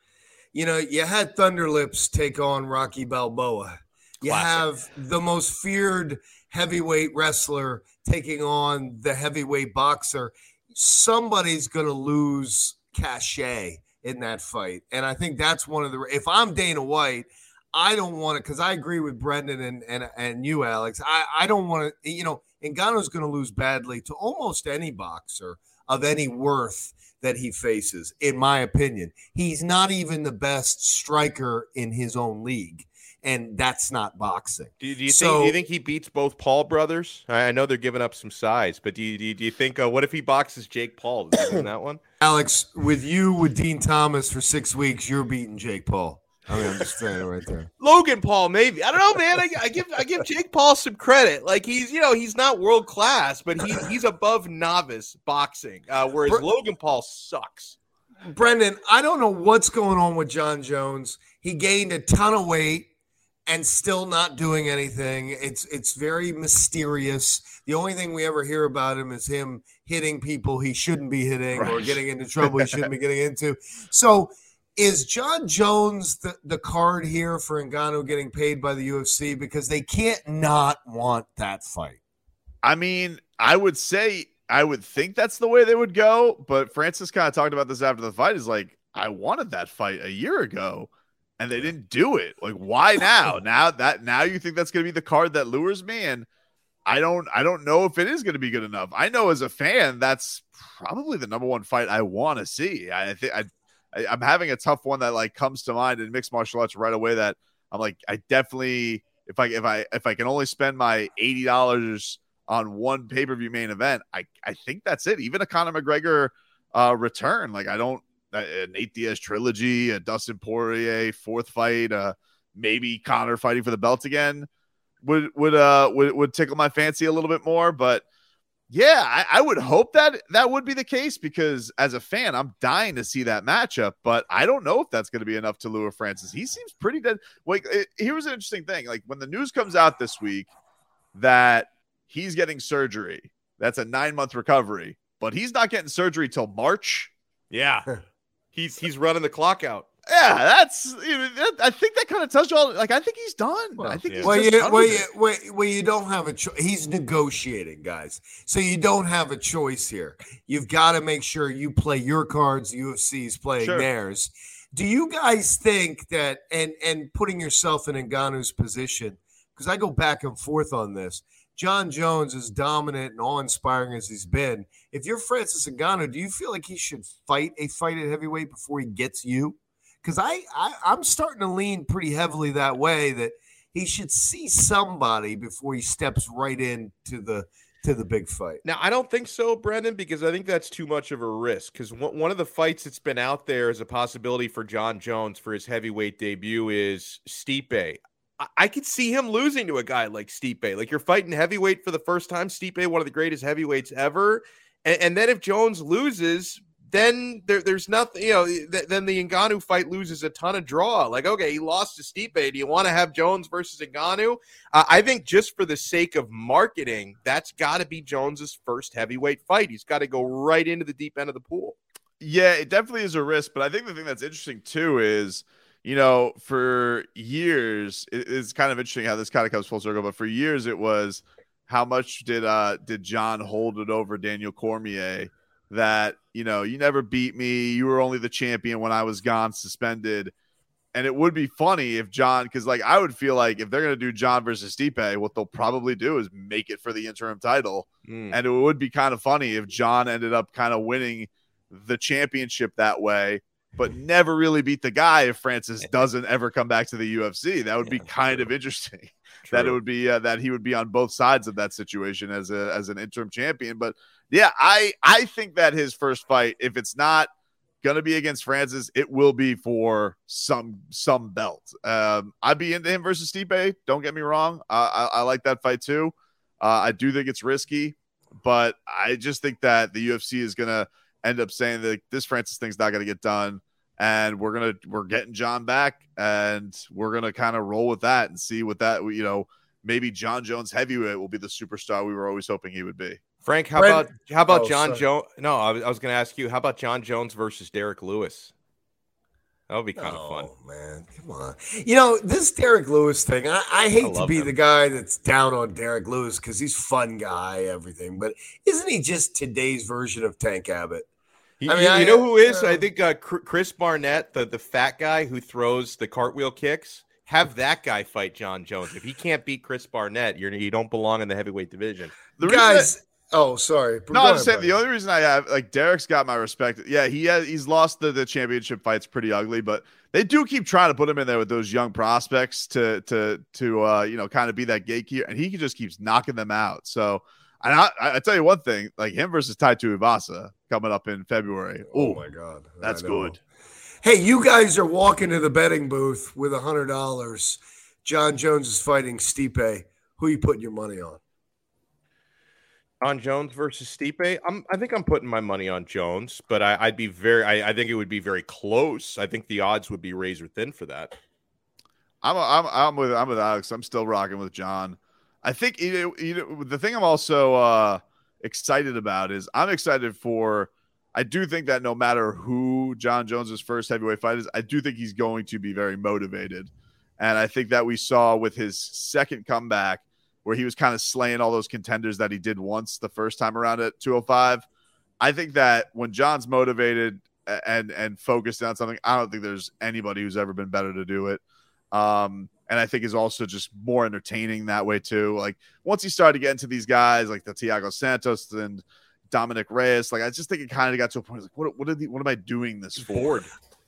You know, you had Thunderlips take on Rocky Balboa. You Classic. have the most feared heavyweight wrestler taking on the heavyweight boxer, somebody's going to lose cachet in that fight. And I think that's one of the if I'm Dana White, I don't want to because I agree with Brendan and and and you, Alex. I I don't want to. You know, Ngannou's going to lose badly to almost any boxer of any worth that he faces, in my opinion. He's not even the best striker in his own league and that's not boxing. Do, do you so, think? Do you think he beats both Paul brothers? I, know they're giving up some size, but do you, do you, do you think? Uh, what if he boxes Jake Paul? in that one, Alex, with you with Dean Thomas for six weeks, you're beating Jake Paul. I mean, I'm just saying right there. Logan Paul, maybe. I don't know, man. I, I, give I give Jake Paul some credit. Like he's, you know, he's not world class, but he, he's above novice boxing. Uh, whereas Bre- Logan Paul sucks. Brendan, I don't know what's going on with Jon Jones. He gained a ton of weight and still not doing anything. It's it's very mysterious. The only thing we ever hear about him is him hitting people he shouldn't be hitting right. or getting into trouble he shouldn't be getting into. So is Jon Jones the, the card here for Ngannou getting paid by the UFC because they can't not want that fight? I mean, I would say I would think that's the way they would go, but Francis kind of talked about this after the fight. Is like, I wanted that fight a year ago and they didn't do it. Like, why now? now that now you think that's going to be the card that lures me, and I don't, I don't know if it is going to be good enough. I know as a fan, that's probably the number one fight I want to see. I think I, I'm having a tough one that like comes to mind in mixed martial arts right away. That I'm like, I definitely, if I, if I, if I can only spend my eighty dollars on one pay per view main event, I, I think that's it. Even a Conor McGregor uh, return, like I don't a Nate Diaz trilogy, a Dustin Poirier fourth fight, uh, maybe Conor fighting for the belt again would would uh would, would tickle my fancy a little bit more. But yeah, I, I, would hope that that would be the case because as a fan, I'm dying to see that matchup. But I don't know if that's going to be enough to lure Francis. He seems pretty dead. Like it, here's an interesting thing: like when the news comes out this week that he's getting surgery, that's a nine month recovery, but he's not getting surgery till March. Yeah. He's he's running the clock out. Yeah, that's. You know, that, I think that kind of tells you all. Like, I think he's done. Well, I think yeah. he's Well, just you, done well, you, well, well, you don't have a choice. He's negotiating, guys. So you don't have a choice here. You've got to make sure you play your cards. UFC's playing Sure. theirs. Do you guys think that, and and putting yourself in Ngannou's position, because I go back and forth on this. Jon Jones, as dominant and awe-inspiring as he's been, if you're Francis Ngannou, do you feel like he should fight a fight at heavyweight before he gets you? Because I, I I'm starting to lean pretty heavily that way that he should see somebody before he steps right into the to the big fight. Now, I don't think so, Brendan, because I think that's too much of a risk. Because one of the fights that's been out there as a possibility for Jon Jones for his heavyweight debut is Stipe. I, could see him losing to a guy like Stipe. Like you're fighting heavyweight for the first time. Stipe, one of the greatest heavyweights ever. And, and then if Jones loses, then there, there's nothing, you know, th- then the Ngannou fight loses a ton of draw. Like, okay, he lost to Stipe. Do you want to have Jones versus Ngannou? Uh, I think just for the sake of marketing, that's got to be Jones's first heavyweight fight. He's got to go right into the deep end of the pool. Yeah, it definitely is a risk. But I think the thing that's interesting too is, you know, for years, it- it's kind of interesting how this kind of comes full circle. But for years, it was how much did uh did Jon hold it over Daniel Cormier? That you know, you never beat me. You were only the champion when I was gone, suspended. And it would be funny if Jon, because like I would feel like if they're gonna do Jon versus Stipe, what they'll probably do is make it for the interim title. Mm. And it would be kind of funny if Jon ended up kind of winning the championship that way, but never really beat the guy if Francis doesn't ever come back to the UFC. That would be kind true. of interesting. That it would be uh, that he would be on both sides of that situation as a as an interim champion. But yeah, I I think that his first fight, if it's not gonna be against Francis, it will be for some some belt. Um, I'd be into him versus Stipe. Don't get me wrong. Uh, I, I like that fight too. Uh, I do think it's risky, but I just think that the UFC is gonna end up saying that this Francis thing's not gonna get done, and we're gonna we're getting Jon back, and we're gonna kind of roll with that and see what that you know maybe Jon Jones heavyweight will be the superstar we were always hoping he would be. Frank, how Brent- about how about Oh, Jon. Jones? No, I was, I was going to ask you. How about Jon Jones versus Derrick Lewis? That would be kind of oh, fun. Oh man, come on. You know this Derrick Lewis thing. I, I hate to be him. the guy that's down on Derrick Lewis because he's fun guy, everything. But isn't he just today's version of Tank Abbott? He- I mean, you, I- you know who is? uh, I think uh, Chris Barnett, the the fat guy who throws the cartwheel kicks. Have that guy fight Jon Jones. If he can't beat Chris Barnett, you're you don't belong in the heavyweight division. The reason that- Guys, oh sorry. No, I'm just saying the buddy. only reason I have like Derrick's got my respect. Yeah, he has he's lost the, the championship fights pretty ugly, but they do keep trying to put him in there with those young prospects to to to uh you know kind of be that gatekeeper, and he just keeps knocking them out. So and I, I tell you one thing, like him versus Tai Tuivasa coming up in February. Oh Oh, my god, that's good. Hey, you guys are walking to the betting booth with a hundred dollars. Jon Jones is fighting Stipe. Who are you putting your money on? Jon Jones versus Stipe. I'm, I think I'm putting my money on Jones, but I, I'd be very. I, I think it would be very close. I think the odds would be razor thin for that. I'm I'm I'm with I'm with Alex. I'm still rocking with Jon. I think you know, the thing I'm also uh excited about is I'm excited for I do think that no matter who Jon Jones's first heavyweight fight is, I do think he's going to be very motivated. And I think that we saw with his second comeback where he was kind of slaying all those contenders that he did once the first time around at 205. I think that when Jon's motivated and and focused on something, I don't think there's anybody who's ever been better to do it. Um, and I think is also just more entertaining that way too. Like once he started to get into these guys like the Thiago Santos and Dominick Reyes, like I just think it kind of got to a point like what what, are the, what am I doing this for?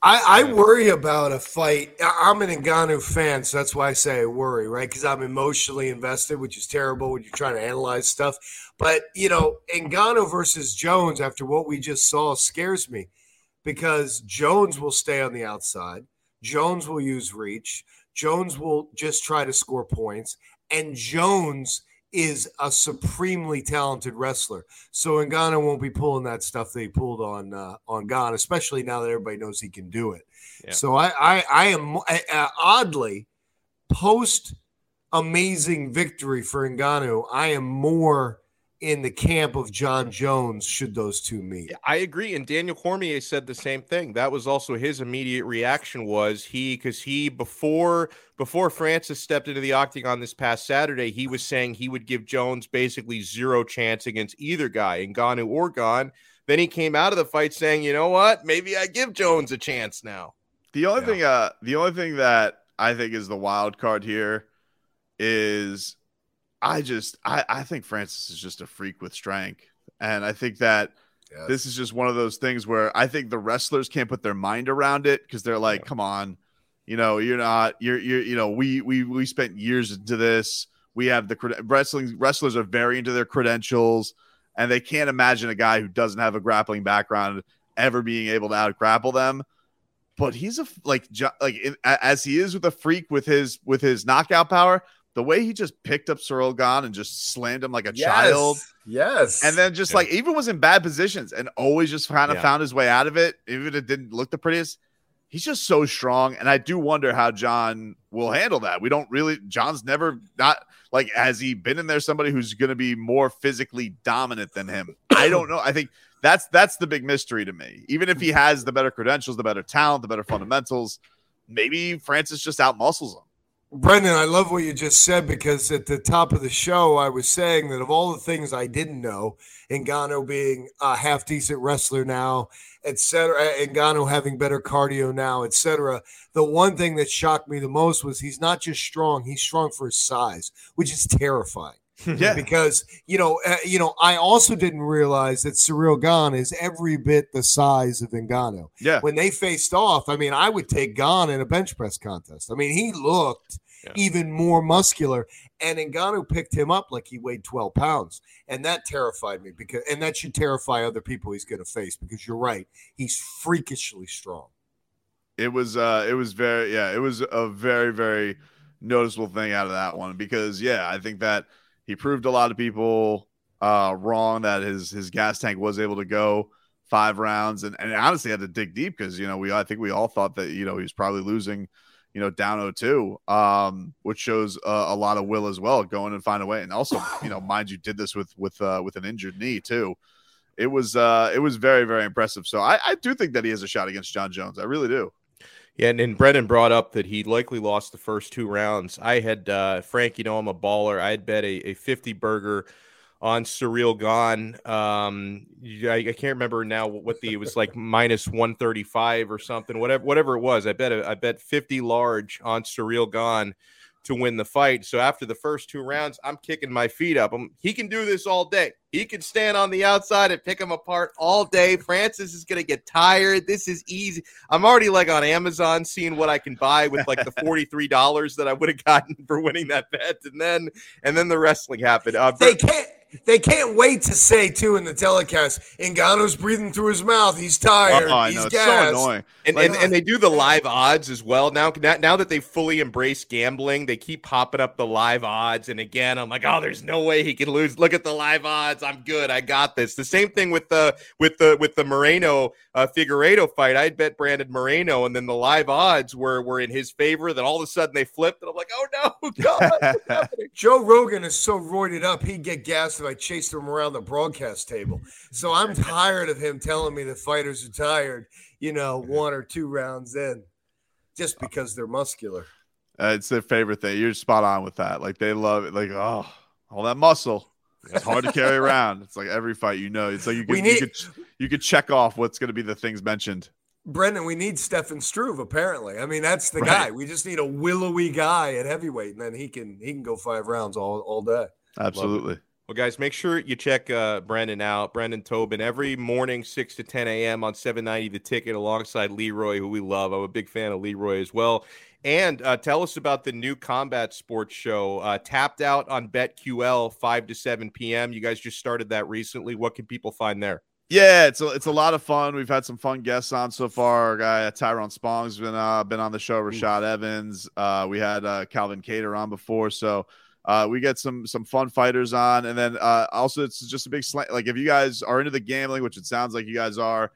I, I worry about a fight. I'm an Ngannou fan, so that's why I say I worry, right? Because I'm emotionally invested, which is terrible when you're trying to analyze stuff. But you know, Ngannou versus Jones, after what we just saw, scares me because Jones will stay on the outside. Jones will use reach. Jones will just try to score points, and Jones is a supremely talented wrestler. So Ngannou won't be pulling that stuff that he pulled on uh, on Gane, especially now that everybody knows he can do it. Yeah. So I I, I am uh, oddly post amazing victory for Ngannou. I am more in the camp of Jon Jones should those two meet. I agree. And Daniel Cormier said the same thing. That was also his immediate reaction was he because he before before Francis stepped into the octagon this past Saturday, he was saying he would give Jones basically zero chance against either guy, Ngannou or Gane. Then he came out of the fight saying, you know what? Maybe I give Jones a chance now. The only yeah. thing uh the only thing that I think is the wild card here is I just I, I think Francis is just a freak with strength. And I think that yes. this is just one of those things where I think the wrestlers can't put their mind around it because they're like, yeah. come on, you know, you're not, you're, you're, you know, we, we, we spent years into this. We have the wrestling wrestlers are very into their credentials and they can't imagine a guy who doesn't have a grappling background ever being able to out grapple them. But he's a like like as he is with a freak with his with his knockout power the way he just picked up Ciryl Gane and just slammed him like a yes, child. Yes. And then just yeah. like even was in bad positions and always just kind of yeah. found his way out of it, even if it didn't look the prettiest. He's just so strong. And I do wonder how Jon will handle that. We don't really, Jon's never not like, has he been in there somebody who's going to be more physically dominant than him? I don't know. I think that's that's the big mystery to me. Even if he has the better credentials, the better talent, the better fundamentals, maybe Francis just out muscles him. Brendan, I love what you just said because at the top of the show, I was saying that of all the things I didn't know, Ngannou being a half decent wrestler now, etc., Ngannou having better cardio now, etc., the one thing that shocked me the most was he's not just strong; he's strong for his size, which is terrifying. yeah, because you know, uh, you know, I also didn't realize that Ciryl Gane is every bit the size of Ngannou. Yeah, when they faced off, I mean, I would take Gane in a bench press contest. I mean, he looked yeah. even more muscular, and Ngannou picked him up like he weighed twelve pounds, and that terrified me because, and that should terrify other people he's going to face because you're right, he's freakishly strong. It was, uh, it was very, yeah, it was a very, very noticeable thing out of that one because, yeah, I think that he proved a lot of people uh, wrong that his his gas tank was able to go five rounds, and, and honestly had to dig deep because you know we I think we all thought that you know he was probably losing you know down 0-2 um which shows uh, a lot of will as well going and find a way. And also you know mind you did this with with uh with an injured knee too. It was uh it was very very impressive. So i i do think that he has a shot against Jon jones. I really do yeah, and, and Brendan brought up that he likely lost the first two rounds. I had uh, Frank, you know, I'm a baller. I had bet a, a 50 burger on Ciryl Gane. Um, I, I, can't remember now what the it was like minus 135 or something, whatever whatever it was. I bet a, I bet 50 large on Ciryl Gane to win the fight. So after the first two rounds, I'm kicking my feet up. I'm, he can do this all day. He can stand on the outside and pick him apart all day. Francis is going to get tired. This is easy. I'm already like on Amazon seeing what I can buy with like the $43 that I would have gotten for winning that bet. And then, and then the wrestling happened. Uh, they can't, they can't wait to say too in the telecast. Ngannou's breathing through his mouth. He's tired. Oh, He's gassed. so annoying. And, like, and, and they do the live odds as well. Now now that they fully embrace gambling, they keep popping up the live odds. And again, I'm like, oh, there's no way he can lose. Look at the live odds. I'm good. I got this. The same thing with the with the with the Moreno uh, Figueiredo fight. I'd bet Brandon Moreno, and then the live odds were were in his favor. Then all of a sudden they flipped, and I'm like, oh no, God, Joe Rogan is so roided up, he'd get gassed if I chased him around the broadcast table. So I'm tired of him telling me the fighters are tired, you know, one or two rounds in, just because they're muscular. Uh, it's their favorite thing. You're spot on with that. Like they love it. Like oh, all that muscle. It's hard to carry around. It's like every fight, you know. It's like you can, need, you could you could check off what's going to be the things mentioned. Brendan, we need Stefan Struve. Apparently, I mean that's the right. guy. We just need a willowy guy at heavyweight, and then he can he can go five rounds all all day. Absolutely. Well, guys, make sure you check uh, Brendan out. Brendan Tobin every morning, 6 to 10 a.m. on 790 The Ticket alongside Leroy, who we love. I'm a big fan of Leroy as well. And uh, tell us about the new combat sports show, uh, Tapped Out on BetQL, 5 to 7 p.m. You guys just started that recently. What can people find there? Yeah, it's a, it's a lot of fun. We've had some fun guests on so far. Our guy Tyrone Spong's been uh, been on the show. Rashad Evans. Uh, we had uh, Calvin Kattar on before. So uh, we get some some fun fighters on, and then uh, also it's just a big slant. Like if you guys are into the gambling, which it sounds like you guys are,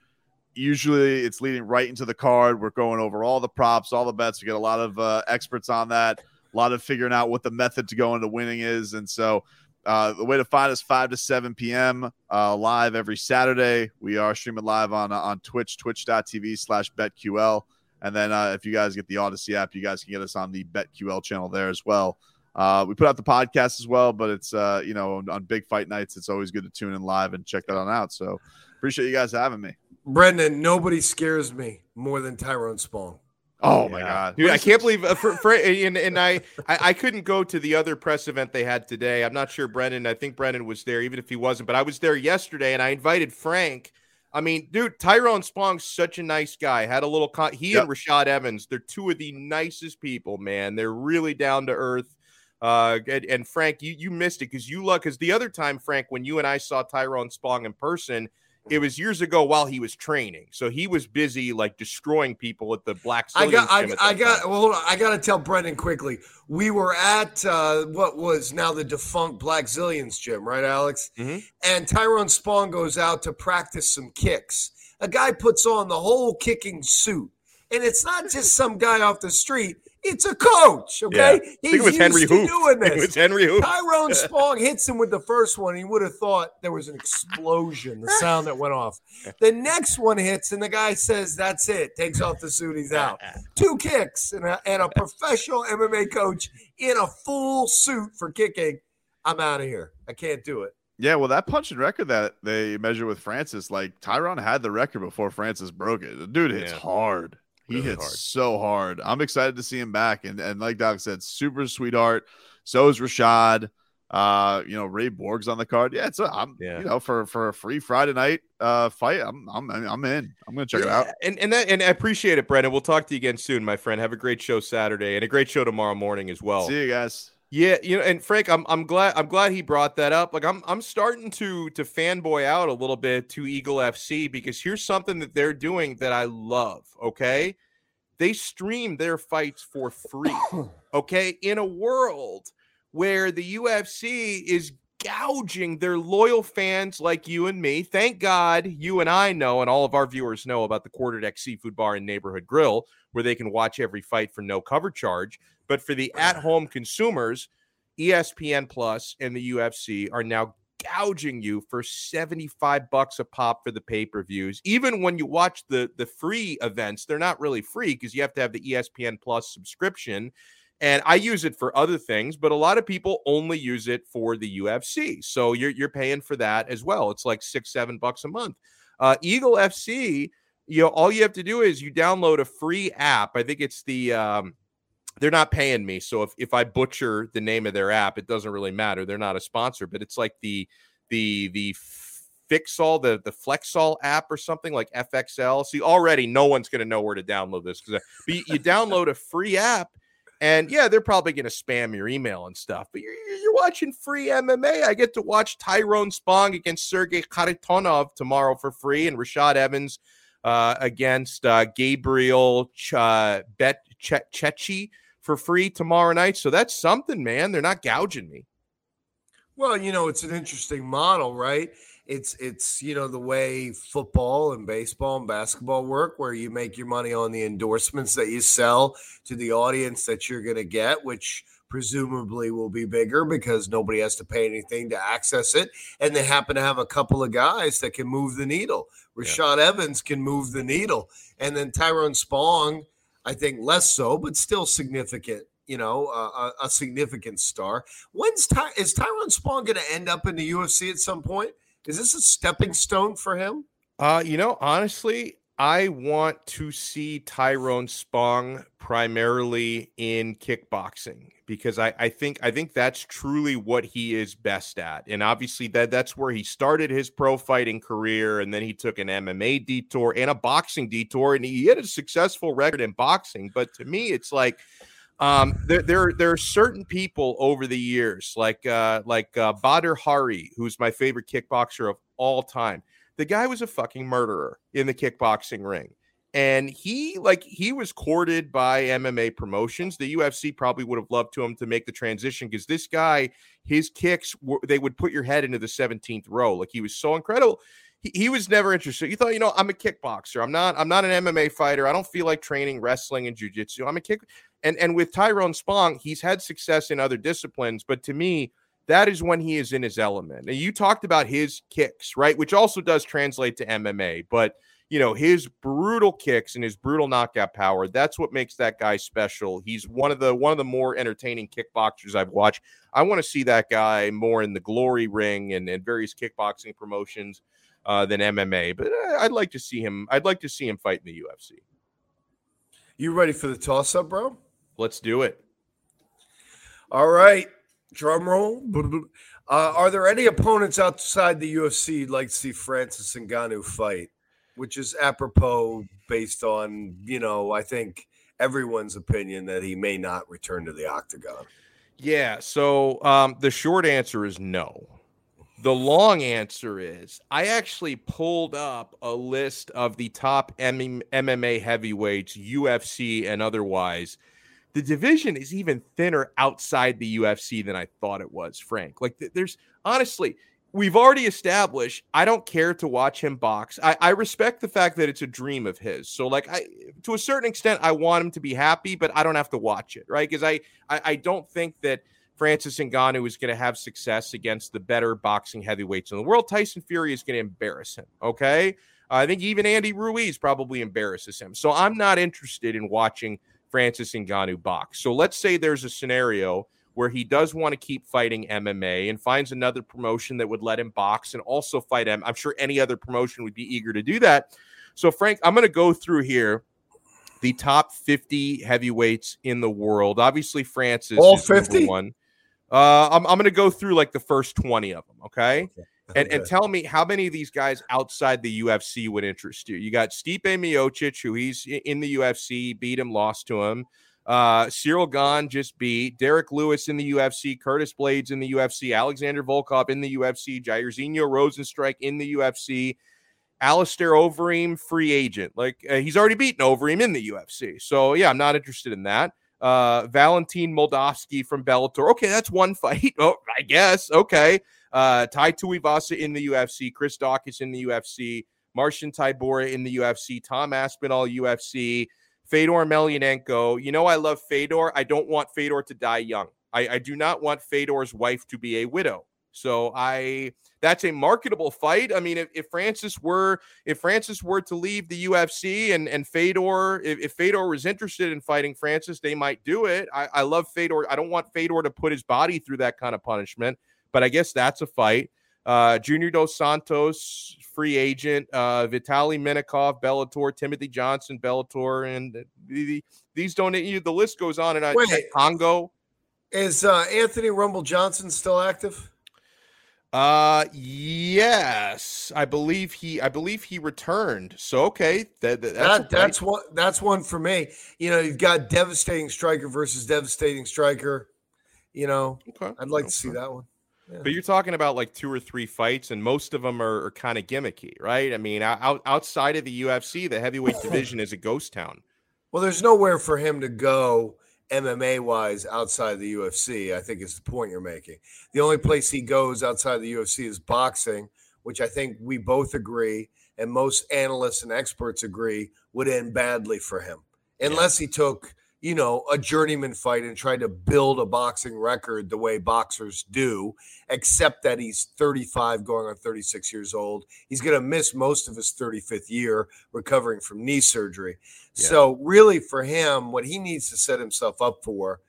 usually it's leading right into the card. We're going over all the props, all the bets. We get a lot of uh, experts on that, a lot of figuring out what the method to go into winning is, and so uh, the way to find us 5 to 7 p.m. Uh, live every Saturday. We are streaming live on uh, on Twitch, twitch.tv slash betql. And then uh, if you guys get the Audacy app, you guys can get us on the BetQL channel there as well. Uh, we put out the podcast as well, but it's uh, you know on, on big fight nights, it's always good to tune in live and check that on out. So appreciate you guys having me. Brendan, nobody scares me more than Tyrone Spong. Oh Yeah. my god, Dude, I can't believe uh, for, for and, and I, I I couldn't go to the other press event they had today. I'm not sure Brendan. I think Brendan was there, even if he wasn't. But I was there yesterday, and I invited Frank. I mean, dude, Tyrone Spong's such a nice guy. Had a little con- he and Rashad Evans. They're two of the nicest people, man. They're really down to earth. Uh, and, and Frank, you you missed it because you luck because the other time, Frank, when you and I saw Tyrone Spong in person, it was years ago while he was training. So he was busy like destroying people at the Black. I got, I, I got. time. Well, hold on. I got to tell Brendan quickly. We were at uh, what was now the defunct Blackzilians gym, right, Alex? Mhm. And Tyrone Spong goes out to practice some kicks. A guy puts on the whole kicking suit, and it's not just some guy off the street. It's a coach. Okay, Yeah. He's it was Henry used to Hoof. doing It was. Henri Hooft. Tyrone Spong hits him with the first one. He would have thought there was an explosion, the sound that went off. The next one hits, and the guy says, That's it. Takes off the suit, he's out. Two kicks, and a, and a professional MMA coach in a full suit for kicking. I'm out of here. I can't do it. Yeah, well, that punching record that they measure with Francis, like Tyrone had the record before Francis broke it. The dude hits Yeah. hard. He Really hits hard. so hard. I'm excited to see him back. And and like Doc said, super sweetheart. So is Rashad. Uh, you know, Ray Borg's on the card. Yeah, it's a, I'm Yeah. you know, for for a free Friday night uh fight, I'm I'm I'm in. I'm gonna check it out. And and that, and I appreciate it, Brendan. We'll talk to you again soon, my friend. Have a great show Saturday and a great show tomorrow morning as well. See you guys. Yeah, you know, and Frank, I'm I'm glad I'm glad he brought that up. Like I'm I'm starting to to fanboy out a little bit to Eagle FC because here's something that they're doing that I love. Okay, they stream their fights for free. Okay, in a world where the UFC is gouging their loyal fans like you and me. Thank God you and I know, and all of our viewers know about the Quarterdeck Seafood Bar and Neighborhood Grill, where they can watch every fight for no cover charge. But for the at home consumers, ESPN Plus and the UFC are now gouging you for 75 bucks a pop for the pay-per-views. Even when you watch the the free events, they're not really free because you have to have the ESPN Plus subscription. And I use it for other things, but a lot of people only use it for the UFC. So you're you're paying for that as well. It's like six, seven bucks a month. Uh, Eagle FC, you know, all you have to do is you download a free app. I think it's the um, they're not paying me. So if, if I butcher the name of their app, it doesn't really matter. They're not a sponsor, but it's like the the the Fixall, the the Flexall app or something like FXL. See, already no one's going to know where to download this because you, you download a free app, and yeah, they're probably going to spam your email and stuff. But you're, you're watching free MMA. I get to watch Tyrone Spong against Sergey Kharitonov tomorrow for free, and Rashad Evans uh, against uh, Gabriel Ch- uh, Bet Ch- Chechi for free tomorrow night. So that's something, man. They're not gouging me. Well, you know, it's an interesting model, right? It's it's you know the way football and baseball and basketball work, where you make your money on the endorsements that you sell to the audience that you're going to get, which presumably will be bigger because nobody has to pay anything to access it, and they happen to have a couple of guys that can move the needle. Rashad Evans can move the needle, and then Tyrone Spong, I think less so, but still significant. You know, uh, a, a significant star. When's Ty- is Tyrone Spong going to end up in the UFC at some point? Is this a stepping stone for him? Uh, you know, honestly, I want to see Tyrone Spong primarily in kickboxing because I, I think I think that's truly what he is best at. And obviously that that's where he started his pro fighting career and then he took an MMA detour and a boxing detour and he had a successful record in boxing. But to me, it's like um, there, there, there are certain people over the years, like uh, like uh, Badr Hari, who's my favorite kickboxer of all time. The guy was a fucking murderer in the kickboxing ring, and he like he was courted by MMA promotions. The UFC probably would have loved to him to make the transition because this guy, his kicks, were, they would put your head into the 17th row. Like he was so incredible he, he was never interested. You thought, you know, I'm a kickboxer. I'm not. I'm not an MMA fighter. I don't feel like training wrestling and jujitsu. I'm a kick. And and with Tyrone Spong, he's had success in other disciplines, but to me, that is when he is in his element. And you talked about his kicks, right? Which also does translate to MMA, but you know, his brutal kicks and his brutal knockout power, that's what makes that guy special. He's one of the one of the more entertaining kickboxers I've watched. I want to see that guy more in the glory ring and, and various kickboxing promotions uh, than MMA, but uh, I'd like to see him I'd like to see him fight in the UFC. You ready for the toss up, bro? Let's do it. All right. Drum roll. Uh, are there any opponents outside the UFC you'd like to see Francis Ngannou fight? Which is apropos based on, you know, I think everyone's opinion that he may not return to the octagon. Yeah. So um, the short answer is no. The long answer is I actually pulled up a list of the top MMA heavyweights, UFC and otherwise. The division is even thinner outside the UFC than I thought it was, Frank. Like, there's honestly, we've already established I don't care to watch him box. I, I respect the fact that it's a dream of his. So, like, I to a certain extent, I want him to be happy, but I don't have to watch it, right? Because I, I I don't think that Francis Ngannou is going to have success against the better boxing heavyweights in the world. Tyson Fury is going to embarrass him. Okay. I think even Andy Ruiz probably embarrasses him. So I'm not interested in watching Francis Ngannou box. So let's say there's a scenario where he does want to keep fighting MMA and finds another promotion that would let him box and also fight him. I'm sure any other promotion would be eager to do that. So, Frank, I'm going to go through here the top 50 heavyweights in the world. Obviously, Francis all 50 one. Uh, I'm, I'm going to go through like the first 20 of them. Okay. okay. And, and tell me how many of these guys outside the UFC would interest you. You got Stipe Miocic, who he's in the UFC, beat him, lost to him. Uh, Ciryl Gane just beat Derrick Lewis in the UFC, Curtis Blaydes in the UFC, Alexander Volkov in the UFC, Jairzinho Rozenstruik in the UFC, Alistair Overeem, free agent. Like uh, he's already beaten Overeem in the UFC. So yeah, I'm not interested in that uh, Valentin Moldavsky from Bellator. Okay, that's one fight. Oh, I guess. Okay. Uh, Tuivasa in the UFC, Chris Daukaus in the UFC, Marcin Tybura in the UFC, Tom Aspinall UFC, Fedor Emelianenko. You know, I love Fedor. I don't want Fedor to die young. I, I do not want Fedor's wife to be a widow. So I that's a marketable fight. I mean, if, if Francis were if Francis were to leave the UFC and and Fedor, if, if Fedor was interested in fighting Francis, they might do it. I, I love Fedor. I don't want Fedor to put his body through that kind of punishment, but I guess that's a fight. Uh, Junior Dos Santos, free agent. Uh, Vitaly Minakov, Bellator. Timothy Johnson, Bellator, and the, the, these don't. You, The list goes on and on. Wait, Congo. Is uh, Anthony Rumble Johnson still active? Uh yes, I believe he I believe he returned. So okay, that, that that's that, that's one that's one for me. You know, you've got devastating striker versus devastating striker. You know, okay. I'd like okay. to see that one. Yeah. But you're talking about like two or three fights, and most of them are, are kind of gimmicky, right? I mean, out, outside of the UFC, the heavyweight division is a ghost town. Well, there's nowhere for him to go MMA wise outside the UFC, I think is the point you're making. The only place he goes outside the UFC is boxing, which I think we both agree and most analysts and experts agree would end badly for him unless he took you know, a journeyman fight and tried to build a boxing record the way boxers do, except that he's 35 going on 36 years old. He's going to miss most of his 35th year recovering from knee surgery. Yeah. So, really, for him, what he needs to set himself up for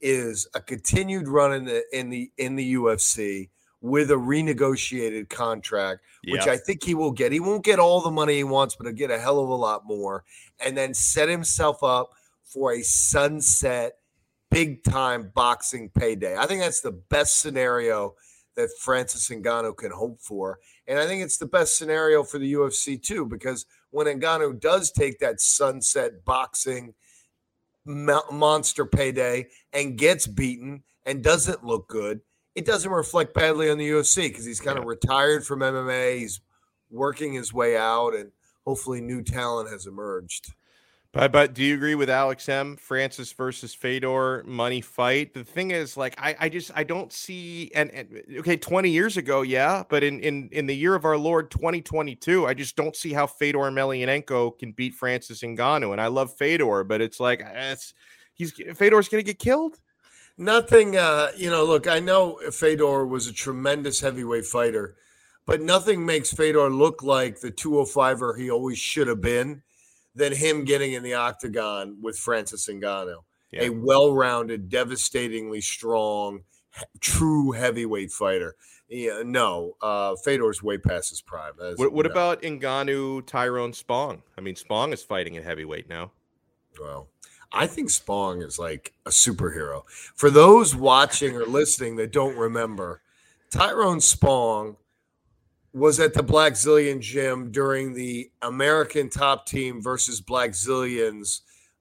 is a continued run in the in the in the UFC with a renegotiated contract, which I think he will get. He won't get all the money he wants, but he'll get a hell of a lot more, and then set himself up for a sunset big time boxing payday. I think that's the best scenario that Francis Ngannou can hope for. And I think it's the best scenario for the UFC too, because when Ngannou does take that sunset boxing monster payday and gets beaten and doesn't look good, it doesn't reflect badly on the UFC because he's kind of retired from MMA. He's working his way out, and hopefully, new talent has emerged. But but do you agree with Alex M? Francis versus Fedor money fight. The thing is, like, I, I just I don't see and, and okay, 20 years ago, yeah, but in in in the year of our Lord 2022, I just don't see how Fedor Emelianenko can beat Francis Ngannou. And I love Fedor, but it's like it's he's Fedor's gonna get killed. Nothing, uh, you know, look, I know Fedor was a tremendous heavyweight fighter, but nothing makes Fedor look like the 205er he always should have been than him getting in the octagon with Francis Ngannou. Yeah. A well rounded, devastatingly strong, true heavyweight fighter. Yeah, no, uh, Fedor's way past his prime. what, what about Ngannou, Tyrone Spong? I mean, Spong is fighting at heavyweight now. Well, I think Spong is like a superhero. For those watching or listening that don't remember, Tyrone Spong was at the Blackzilian gym during the American Top Team versus Blackzilians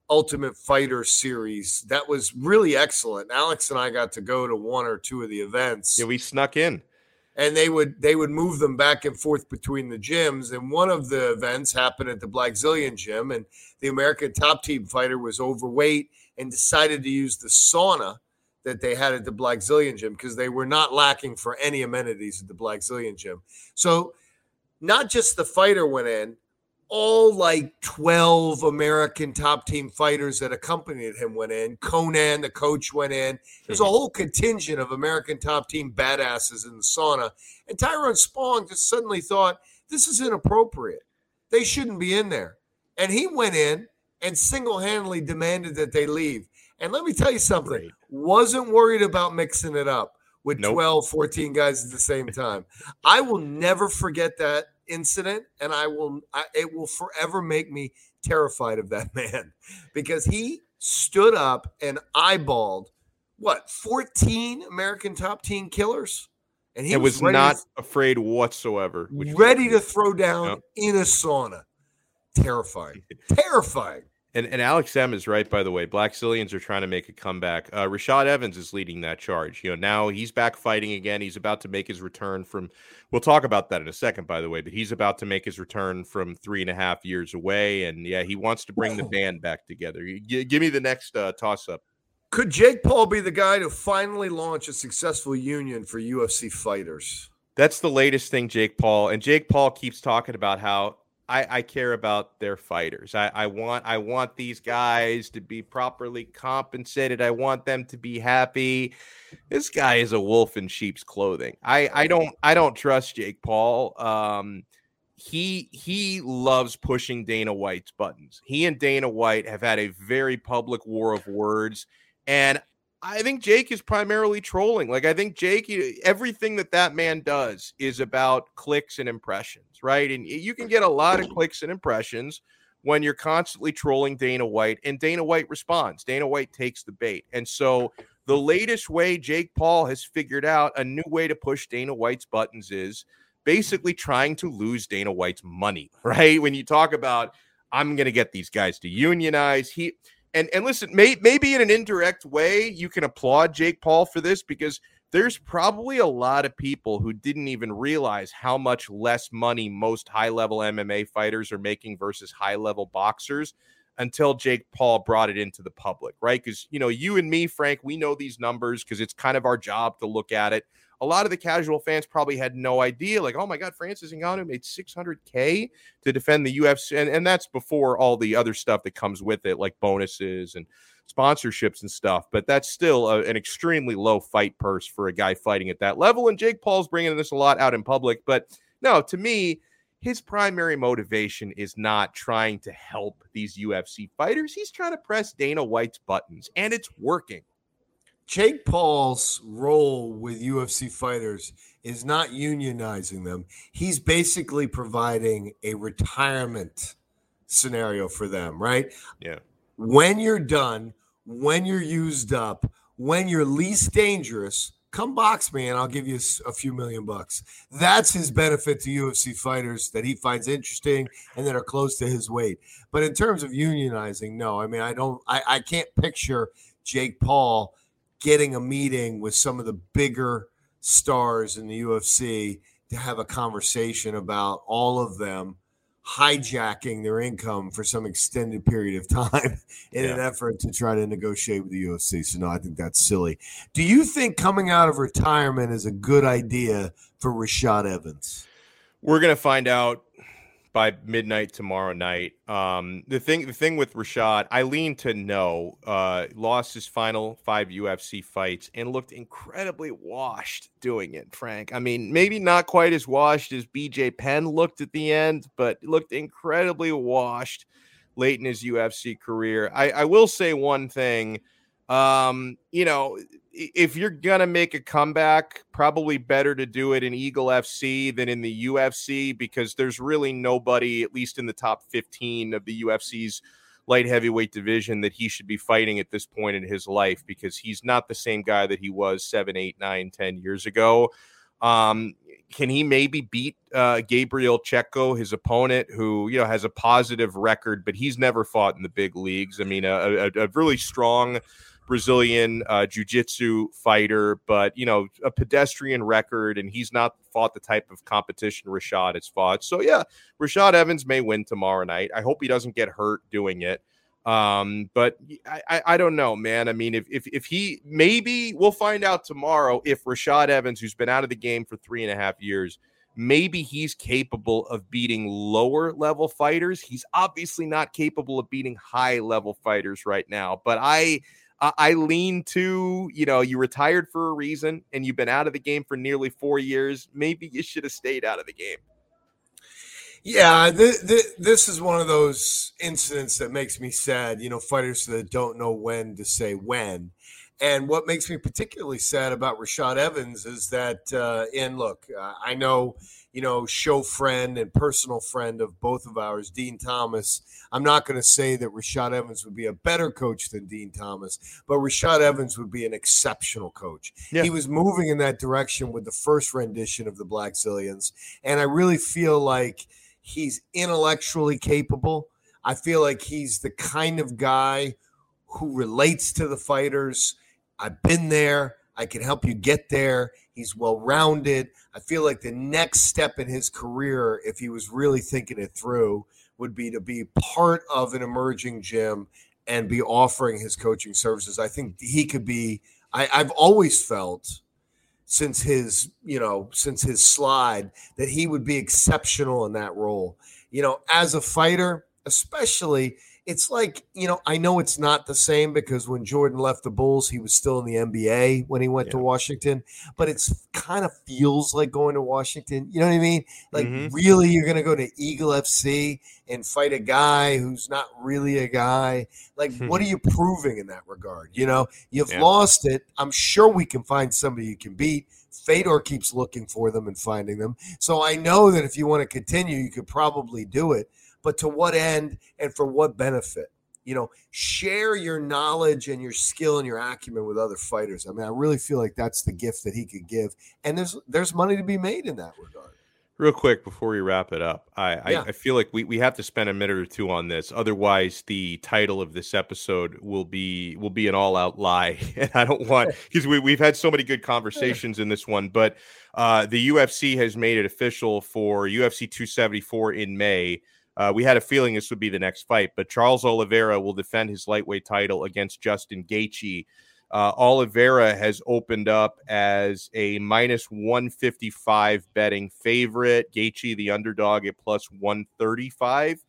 Ultimate Fighter series. That was really excellent. Alex and I got to go to one or two of the events. Yeah, we snuck in and they would they would move them back and forth between the gyms. And one of the events happened at the Blackzilian gym, and the American top team fighter was overweight and decided to use the sauna that they had at the Blackzilian gym because they were not lacking for any amenities at the Blackzilian gym. So not just the fighter went in, all like 12 American top team fighters that accompanied him went in. Conan, the coach, went in. There's a hmm. whole contingent of American top team badasses in the sauna. And Tyrone Spong just suddenly thought, this is inappropriate. They shouldn't be in there. And he went in and single handedly demanded that they leave. And let me tell you something Great. wasn't worried about mixing it up with nope. 12, 14 guys at the same time. I will never forget that incident, and I will. I, it will forever make me terrified of that man because he stood up and eyeballed what 14 American top team killers, and he was, was not to, afraid whatsoever. Ready to throw down in a sauna. Terrifying, terrifying. And, and Alex M is right, by the way. Blackzilians are trying to make a comeback. Uh, Rashad Evans is leading that charge. You know, now he's back fighting again. He's about to make his return from. We'll talk about that in a second, by the way. But he's about to make his return from three and a half years away, and yeah, he wants to bring the band back together. G- give me the next uh, toss up. Could Jake Paul be the guy to finally launch a successful union for UFC fighters? That's the latest thing, Jake Paul. And Jake Paul keeps talking about how I, I care about their fighters. I, I want I want these guys to be properly compensated. I want them to be happy. This guy is a wolf in sheep's clothing. I, I don't I don't trust Jake Paul. Um, he he loves pushing Dana White's buttons. He and Dana White have had a very public war of words, and I think Jake is primarily trolling. Like I think Jake, everything that that man does is about clicks and impressions, right? And you can get a lot of clicks and impressions when you're constantly trolling Dana White, and Dana White responds. Dana White takes the bait, and so the latest way Jake Paul has figured out a new way to push Dana White's buttons is basically trying to lose Dana White's money, right? When you talk about I'm going to get these guys to unionize, he and and listen, may, maybe in an indirect way, you can applaud Jake Paul for this because there's probably a lot of people who didn't even realize how much less money most high level MMA fighters are making versus high level boxers until Jake Paul brought it into the public, right? Because, you know, you and me, Frank, we know these numbers because it's kind of our job to look at it a lot of the casual fans probably had no idea. Like, oh my God, Francis Ngannou made 600K to defend the UFC. And, and that's before all the other stuff that comes with it, like bonuses and sponsorships and stuff. But that's still a, an extremely low fight purse for a guy fighting at that level. And Jake Paul's bringing this a lot out in public. But no, to me, his primary motivation is not trying to help these UFC fighters. He's trying to press Dana White's buttons, and it's working. Jake Paul's role with UFC fighters is not unionizing them. He's basically providing a retirement scenario for them, right? Yeah. When you're done, when you're used up, when you're least dangerous, come box me and I'll give you a few million bucks. That's his benefit to UFC fighters that he finds interesting and that are close to his weight. But in terms of unionizing, no. I mean, I don't I, I can't picture Jake Paul getting a meeting with some of the bigger stars in the UFC to have a conversation about all of them hijacking their income for some extended period of time in yeah. an effort to try to negotiate with the UFC. So no, I think that's silly. Do you think coming out of retirement is a good idea for Rashad Evans? We're going to find out by midnight tomorrow night. Um, the thing, the thing with Rashad, I lean to no. Uh, lost his final five UFC fights and looked incredibly washed doing it. Frank, I mean, maybe not quite as washed as BJ Penn looked at the end, but looked incredibly washed late in his UFC career. I, I will say one thing. Um, you know, if you're gonna make a comeback, probably better to do it in Eagle FC than in the UFC because there's really nobody, at least in the top 15 of the UFC's light heavyweight division, that he should be fighting at this point in his life because he's not the same guy that he was seven, eight, nine, ten years ago. Um, can he maybe beat uh, Gabriel Checco, his opponent, who you know has a positive record, but he's never fought in the big leagues? I mean, a, a, a really strong Brazilian uh, jiu-jitsu fighter, but you know, a pedestrian record, and he's not fought the type of competition Rashad has fought. So yeah, Rashad Evans may win tomorrow night. I hope he doesn't get hurt doing it. Um, but I, I, I don't know, man. I mean, if, if if he maybe we'll find out tomorrow if Rashad Evans, who's been out of the game for three and a half years, maybe he's capable of beating lower level fighters. He's obviously not capable of beating high level fighters right now. But I I lean to, you know, you retired for a reason and you've been out of the game for nearly four years. Maybe you should have stayed out of the game. Yeah, th- th- this is one of those incidents that makes me sad. You know, fighters that don't know when to say when. And what makes me particularly sad about Rashad Evans is that, uh, and look, uh, I know you know, show friend and personal friend of both of ours, Dean Thomas. I'm not going to say that Rashad Evans would be a better coach than Dean Thomas, but Rashad Evans would be an exceptional coach. Yeah. He was moving in that direction with the first rendition of the Blackzilians. And I really feel like he's intellectually capable. I feel like he's the kind of guy who relates to the fighters. I've been there. I can help you get there. He's well rounded. I feel like the next step in his career, if he was really thinking it through, would be to be part of an emerging gym and be offering his coaching services. I think he could be. I, I've always felt since his, you know, since his slide that he would be exceptional in that role. You know, as a fighter, especially it's like you know i know it's not the same because when jordan left the bulls he was still in the nba when he went yeah. to washington but it's kind of feels like going to washington you know what i mean like mm-hmm. really you're going to go to eagle fc and fight a guy who's not really a guy like what are you proving in that regard you know you've yeah. lost it i'm sure we can find somebody you can beat Fedor keeps looking for them and finding them. So I know that if you want to continue, you could probably do it but to what end and for what benefit? You know, share your knowledge and your skill and your acumen with other fighters. I mean, I really feel like that's the gift that he could give, and there's there's money to be made in that regard. Real quick before we wrap it up, I, yeah. I, I, feel like we, we have to spend a minute or two on this. Otherwise, the title of this episode will be will be an all out lie, and I don't want because we we've had so many good conversations in this one. But uh, the UFC has made it official for UFC 274 in May. Uh, we had a feeling this would be the next fight, but Charles Oliveira will defend his lightweight title against Justin Gaethje. Uh, Oliveira has opened up as a minus 155 betting favorite. Gaethje, the underdog, at plus 135.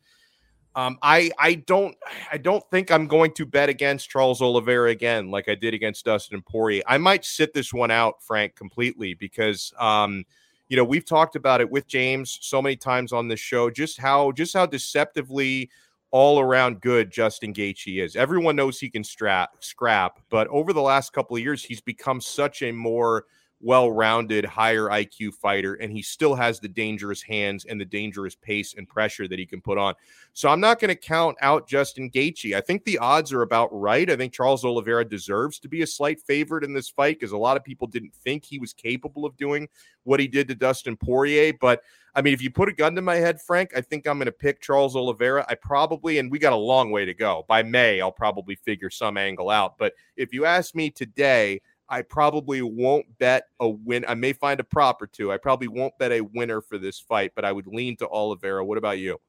Um, I I don't I don't think I'm going to bet against Charles Oliveira again like I did against Dustin Poirier. I might sit this one out, Frank, completely because um, – you know, we've talked about it with James so many times on this show, just how just how deceptively all around good Justin Gaethje is. Everyone knows he can strap scrap, but over the last couple of years, he's become such a more well-rounded, higher IQ fighter, and he still has the dangerous hands and the dangerous pace and pressure that he can put on. So I'm not going to count out Justin Gaethje. I think the odds are about right. I think Charles Oliveira deserves to be a slight favorite in this fight because a lot of people didn't think he was capable of doing what he did to Dustin Poirier. But I mean, if you put a gun to my head, Frank, I think I'm going to pick Charles Oliveira. I probably, and we got a long way to go. By May, I'll probably figure some angle out. But if you ask me today, I probably won't bet a win. I may find a prop or two. I probably won't bet a winner for this fight, but I would lean to Oliveira. What about you?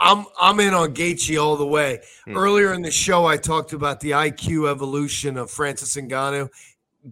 I'm I'm in on Gaethje all the way. Hmm. Earlier in the show, I talked about the IQ evolution of Francis Ngannou.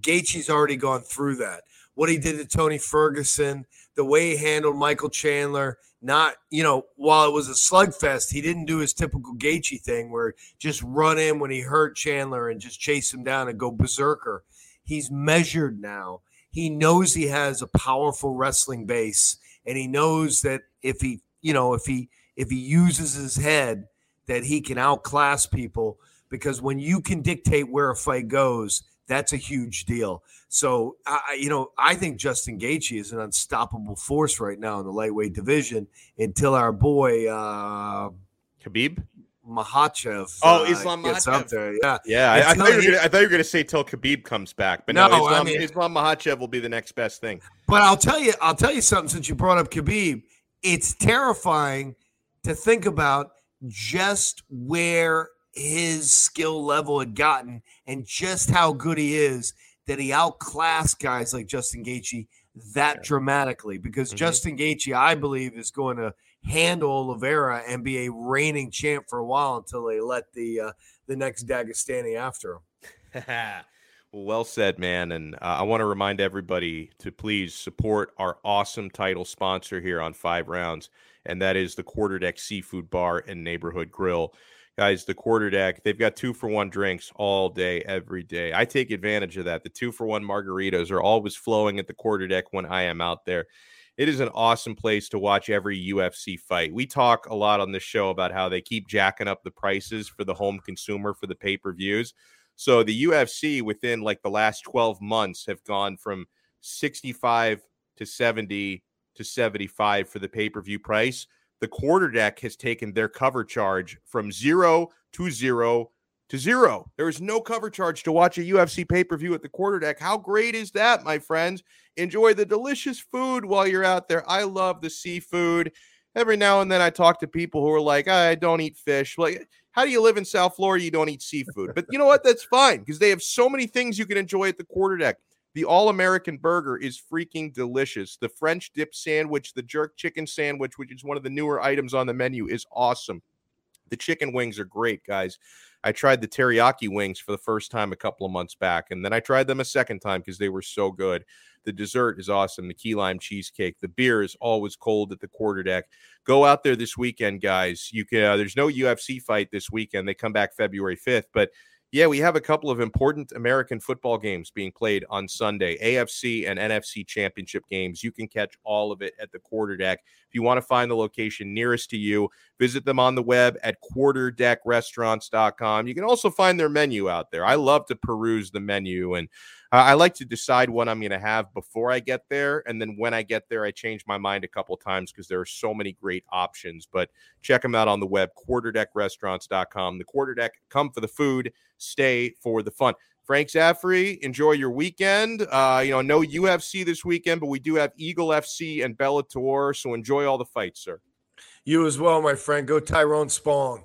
Gaethje's already gone through that. What he did to Tony Ferguson, the way he handled Michael Chandler. Not you know while it was a slugfest he didn't do his typical Gaethje thing where just run in when he hurt Chandler and just chase him down and go berserker. He's measured now. He knows he has a powerful wrestling base and he knows that if he you know if he if he uses his head that he can outclass people because when you can dictate where a fight goes that's a huge deal. So, I, you know, I think Justin Gaethje is an unstoppable force right now in the lightweight division until our boy uh, Khabib Makhachev. Oh, uh, Islam gets Makhachev. up there. Yeah, yeah. I, I, thought you were gonna, I thought you were going to say till Khabib comes back, but no, no Islam, I mean, Islam Makhachev will be the next best thing. But I'll tell you, I'll tell you something. Since you brought up Khabib, it's terrifying to think about just where his skill level had gotten and just how good he is that he outclassed guys like Justin Gaethje that yeah. dramatically because mm-hmm. Justin Gaethje, I believe, is going to handle Oliveira and be a reigning champ for a while until they let the uh, the next Dagestani after him. well, well said, man. And uh, I want to remind everybody to please support our awesome title sponsor here on Five Rounds, and that is the Quarterdeck Seafood Bar and Neighborhood Grill guys, the quarter deck, they've got two for one drinks all day, every day. I take advantage of that. The two for one margaritas are always flowing at the quarter deck when I am out there. It is an awesome place to watch every UFC fight. We talk a lot on this show about how they keep jacking up the prices for the home consumer for the pay per views. So the UFC within like the last 12 months have gone from 65 to 70 to 75 for the pay per view price the quarterdeck has taken their cover charge from zero to zero to zero. There is no cover charge to watch a UFC pay per view at the quarterdeck. How great is that, my friends? Enjoy the delicious food while you're out there. I love the seafood. Every now and then I talk to people who are like, I don't eat fish. Like, how do you live in South Florida? You don't eat seafood. But you know what? That's fine because they have so many things you can enjoy at the quarter deck. The All American Burger is freaking delicious. The French dip sandwich, the jerk chicken sandwich, which is one of the newer items on the menu, is awesome. The chicken wings are great, guys. I tried the teriyaki wings for the first time a couple of months back, and then I tried them a second time because they were so good. The dessert is awesome. The key lime cheesecake. The beer is always cold at the quarter deck. Go out there this weekend, guys. You can. Uh, there's no UFC fight this weekend. They come back February 5th, but yeah, we have a couple of important American football games being played on Sunday, AFC and NFC championship games. You can catch all of it at the quarter deck. If you want to find the location nearest to you, visit them on the web at quarterdeckrestaurants.com. You can also find their menu out there. I love to peruse the menu and I like to decide what I'm going to have before I get there. And then when I get there, I change my mind a couple times because there are so many great options. But check them out on the web, quarterdeckrestaurants.com. The quarterdeck, come for the food, stay for the fun. Frank Zaffere, enjoy your weekend. Uh, you know, no UFC this weekend, but we do have Eagle FC and Bellator. So enjoy all the fights, sir. You as well, my friend. Go Tyrone Spong.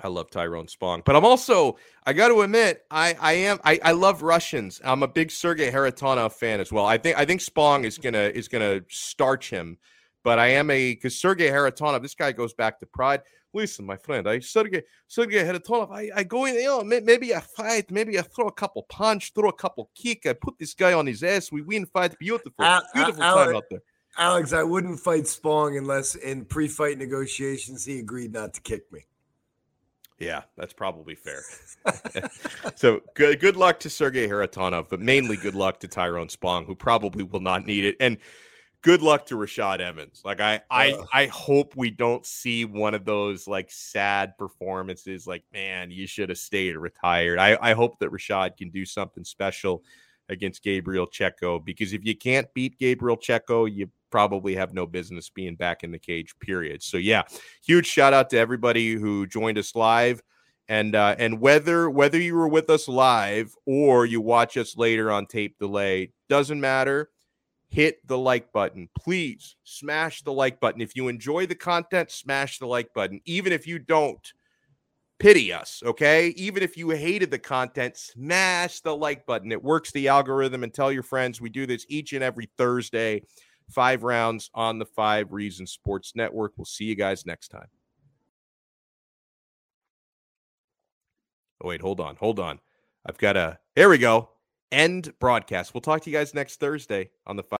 I love Tyrone Spong, but I'm also I got to admit I I am I, I love Russians. I'm a big Sergey Kharitonov fan as well. I think I think Spong is gonna is gonna starch him, but I am a because Sergey Kharitonov this guy goes back to pride. Listen, my friend, I Sergey Sergey Kharitonov. I, I go in, you know, maybe I fight, maybe I throw a couple punch, throw a couple kick. I put this guy on his ass. We win, fight, beautiful, beautiful time out there. Alex, I wouldn't fight Spong unless in pre-fight negotiations he agreed not to kick me. Yeah, that's probably fair. so good good luck to Sergey Kharitonov, but mainly good luck to Tyrone Spong, who probably will not need it. And good luck to Rashad Evans. Like I I I hope we don't see one of those like sad performances like, man, you should have stayed retired. I, I hope that Rashad can do something special against Gabriel Checco because if you can't beat Gabriel Checco, you probably have no business being back in the cage. Period. So yeah, huge shout out to everybody who joined us live. And uh, and whether whether you were with us live or you watch us later on tape delay doesn't matter. Hit the like button, please. Smash the like button if you enjoy the content. Smash the like button, even if you don't pity us, okay? Even if you hated the content, smash the like button. It works the algorithm and tell your friends. We do this each and every Thursday, five rounds on the Five Reasons Sports Network. We'll see you guys next time. Oh, wait, hold on, hold on. I've got a, here we go, end broadcast. We'll talk to you guys next Thursday on the Five.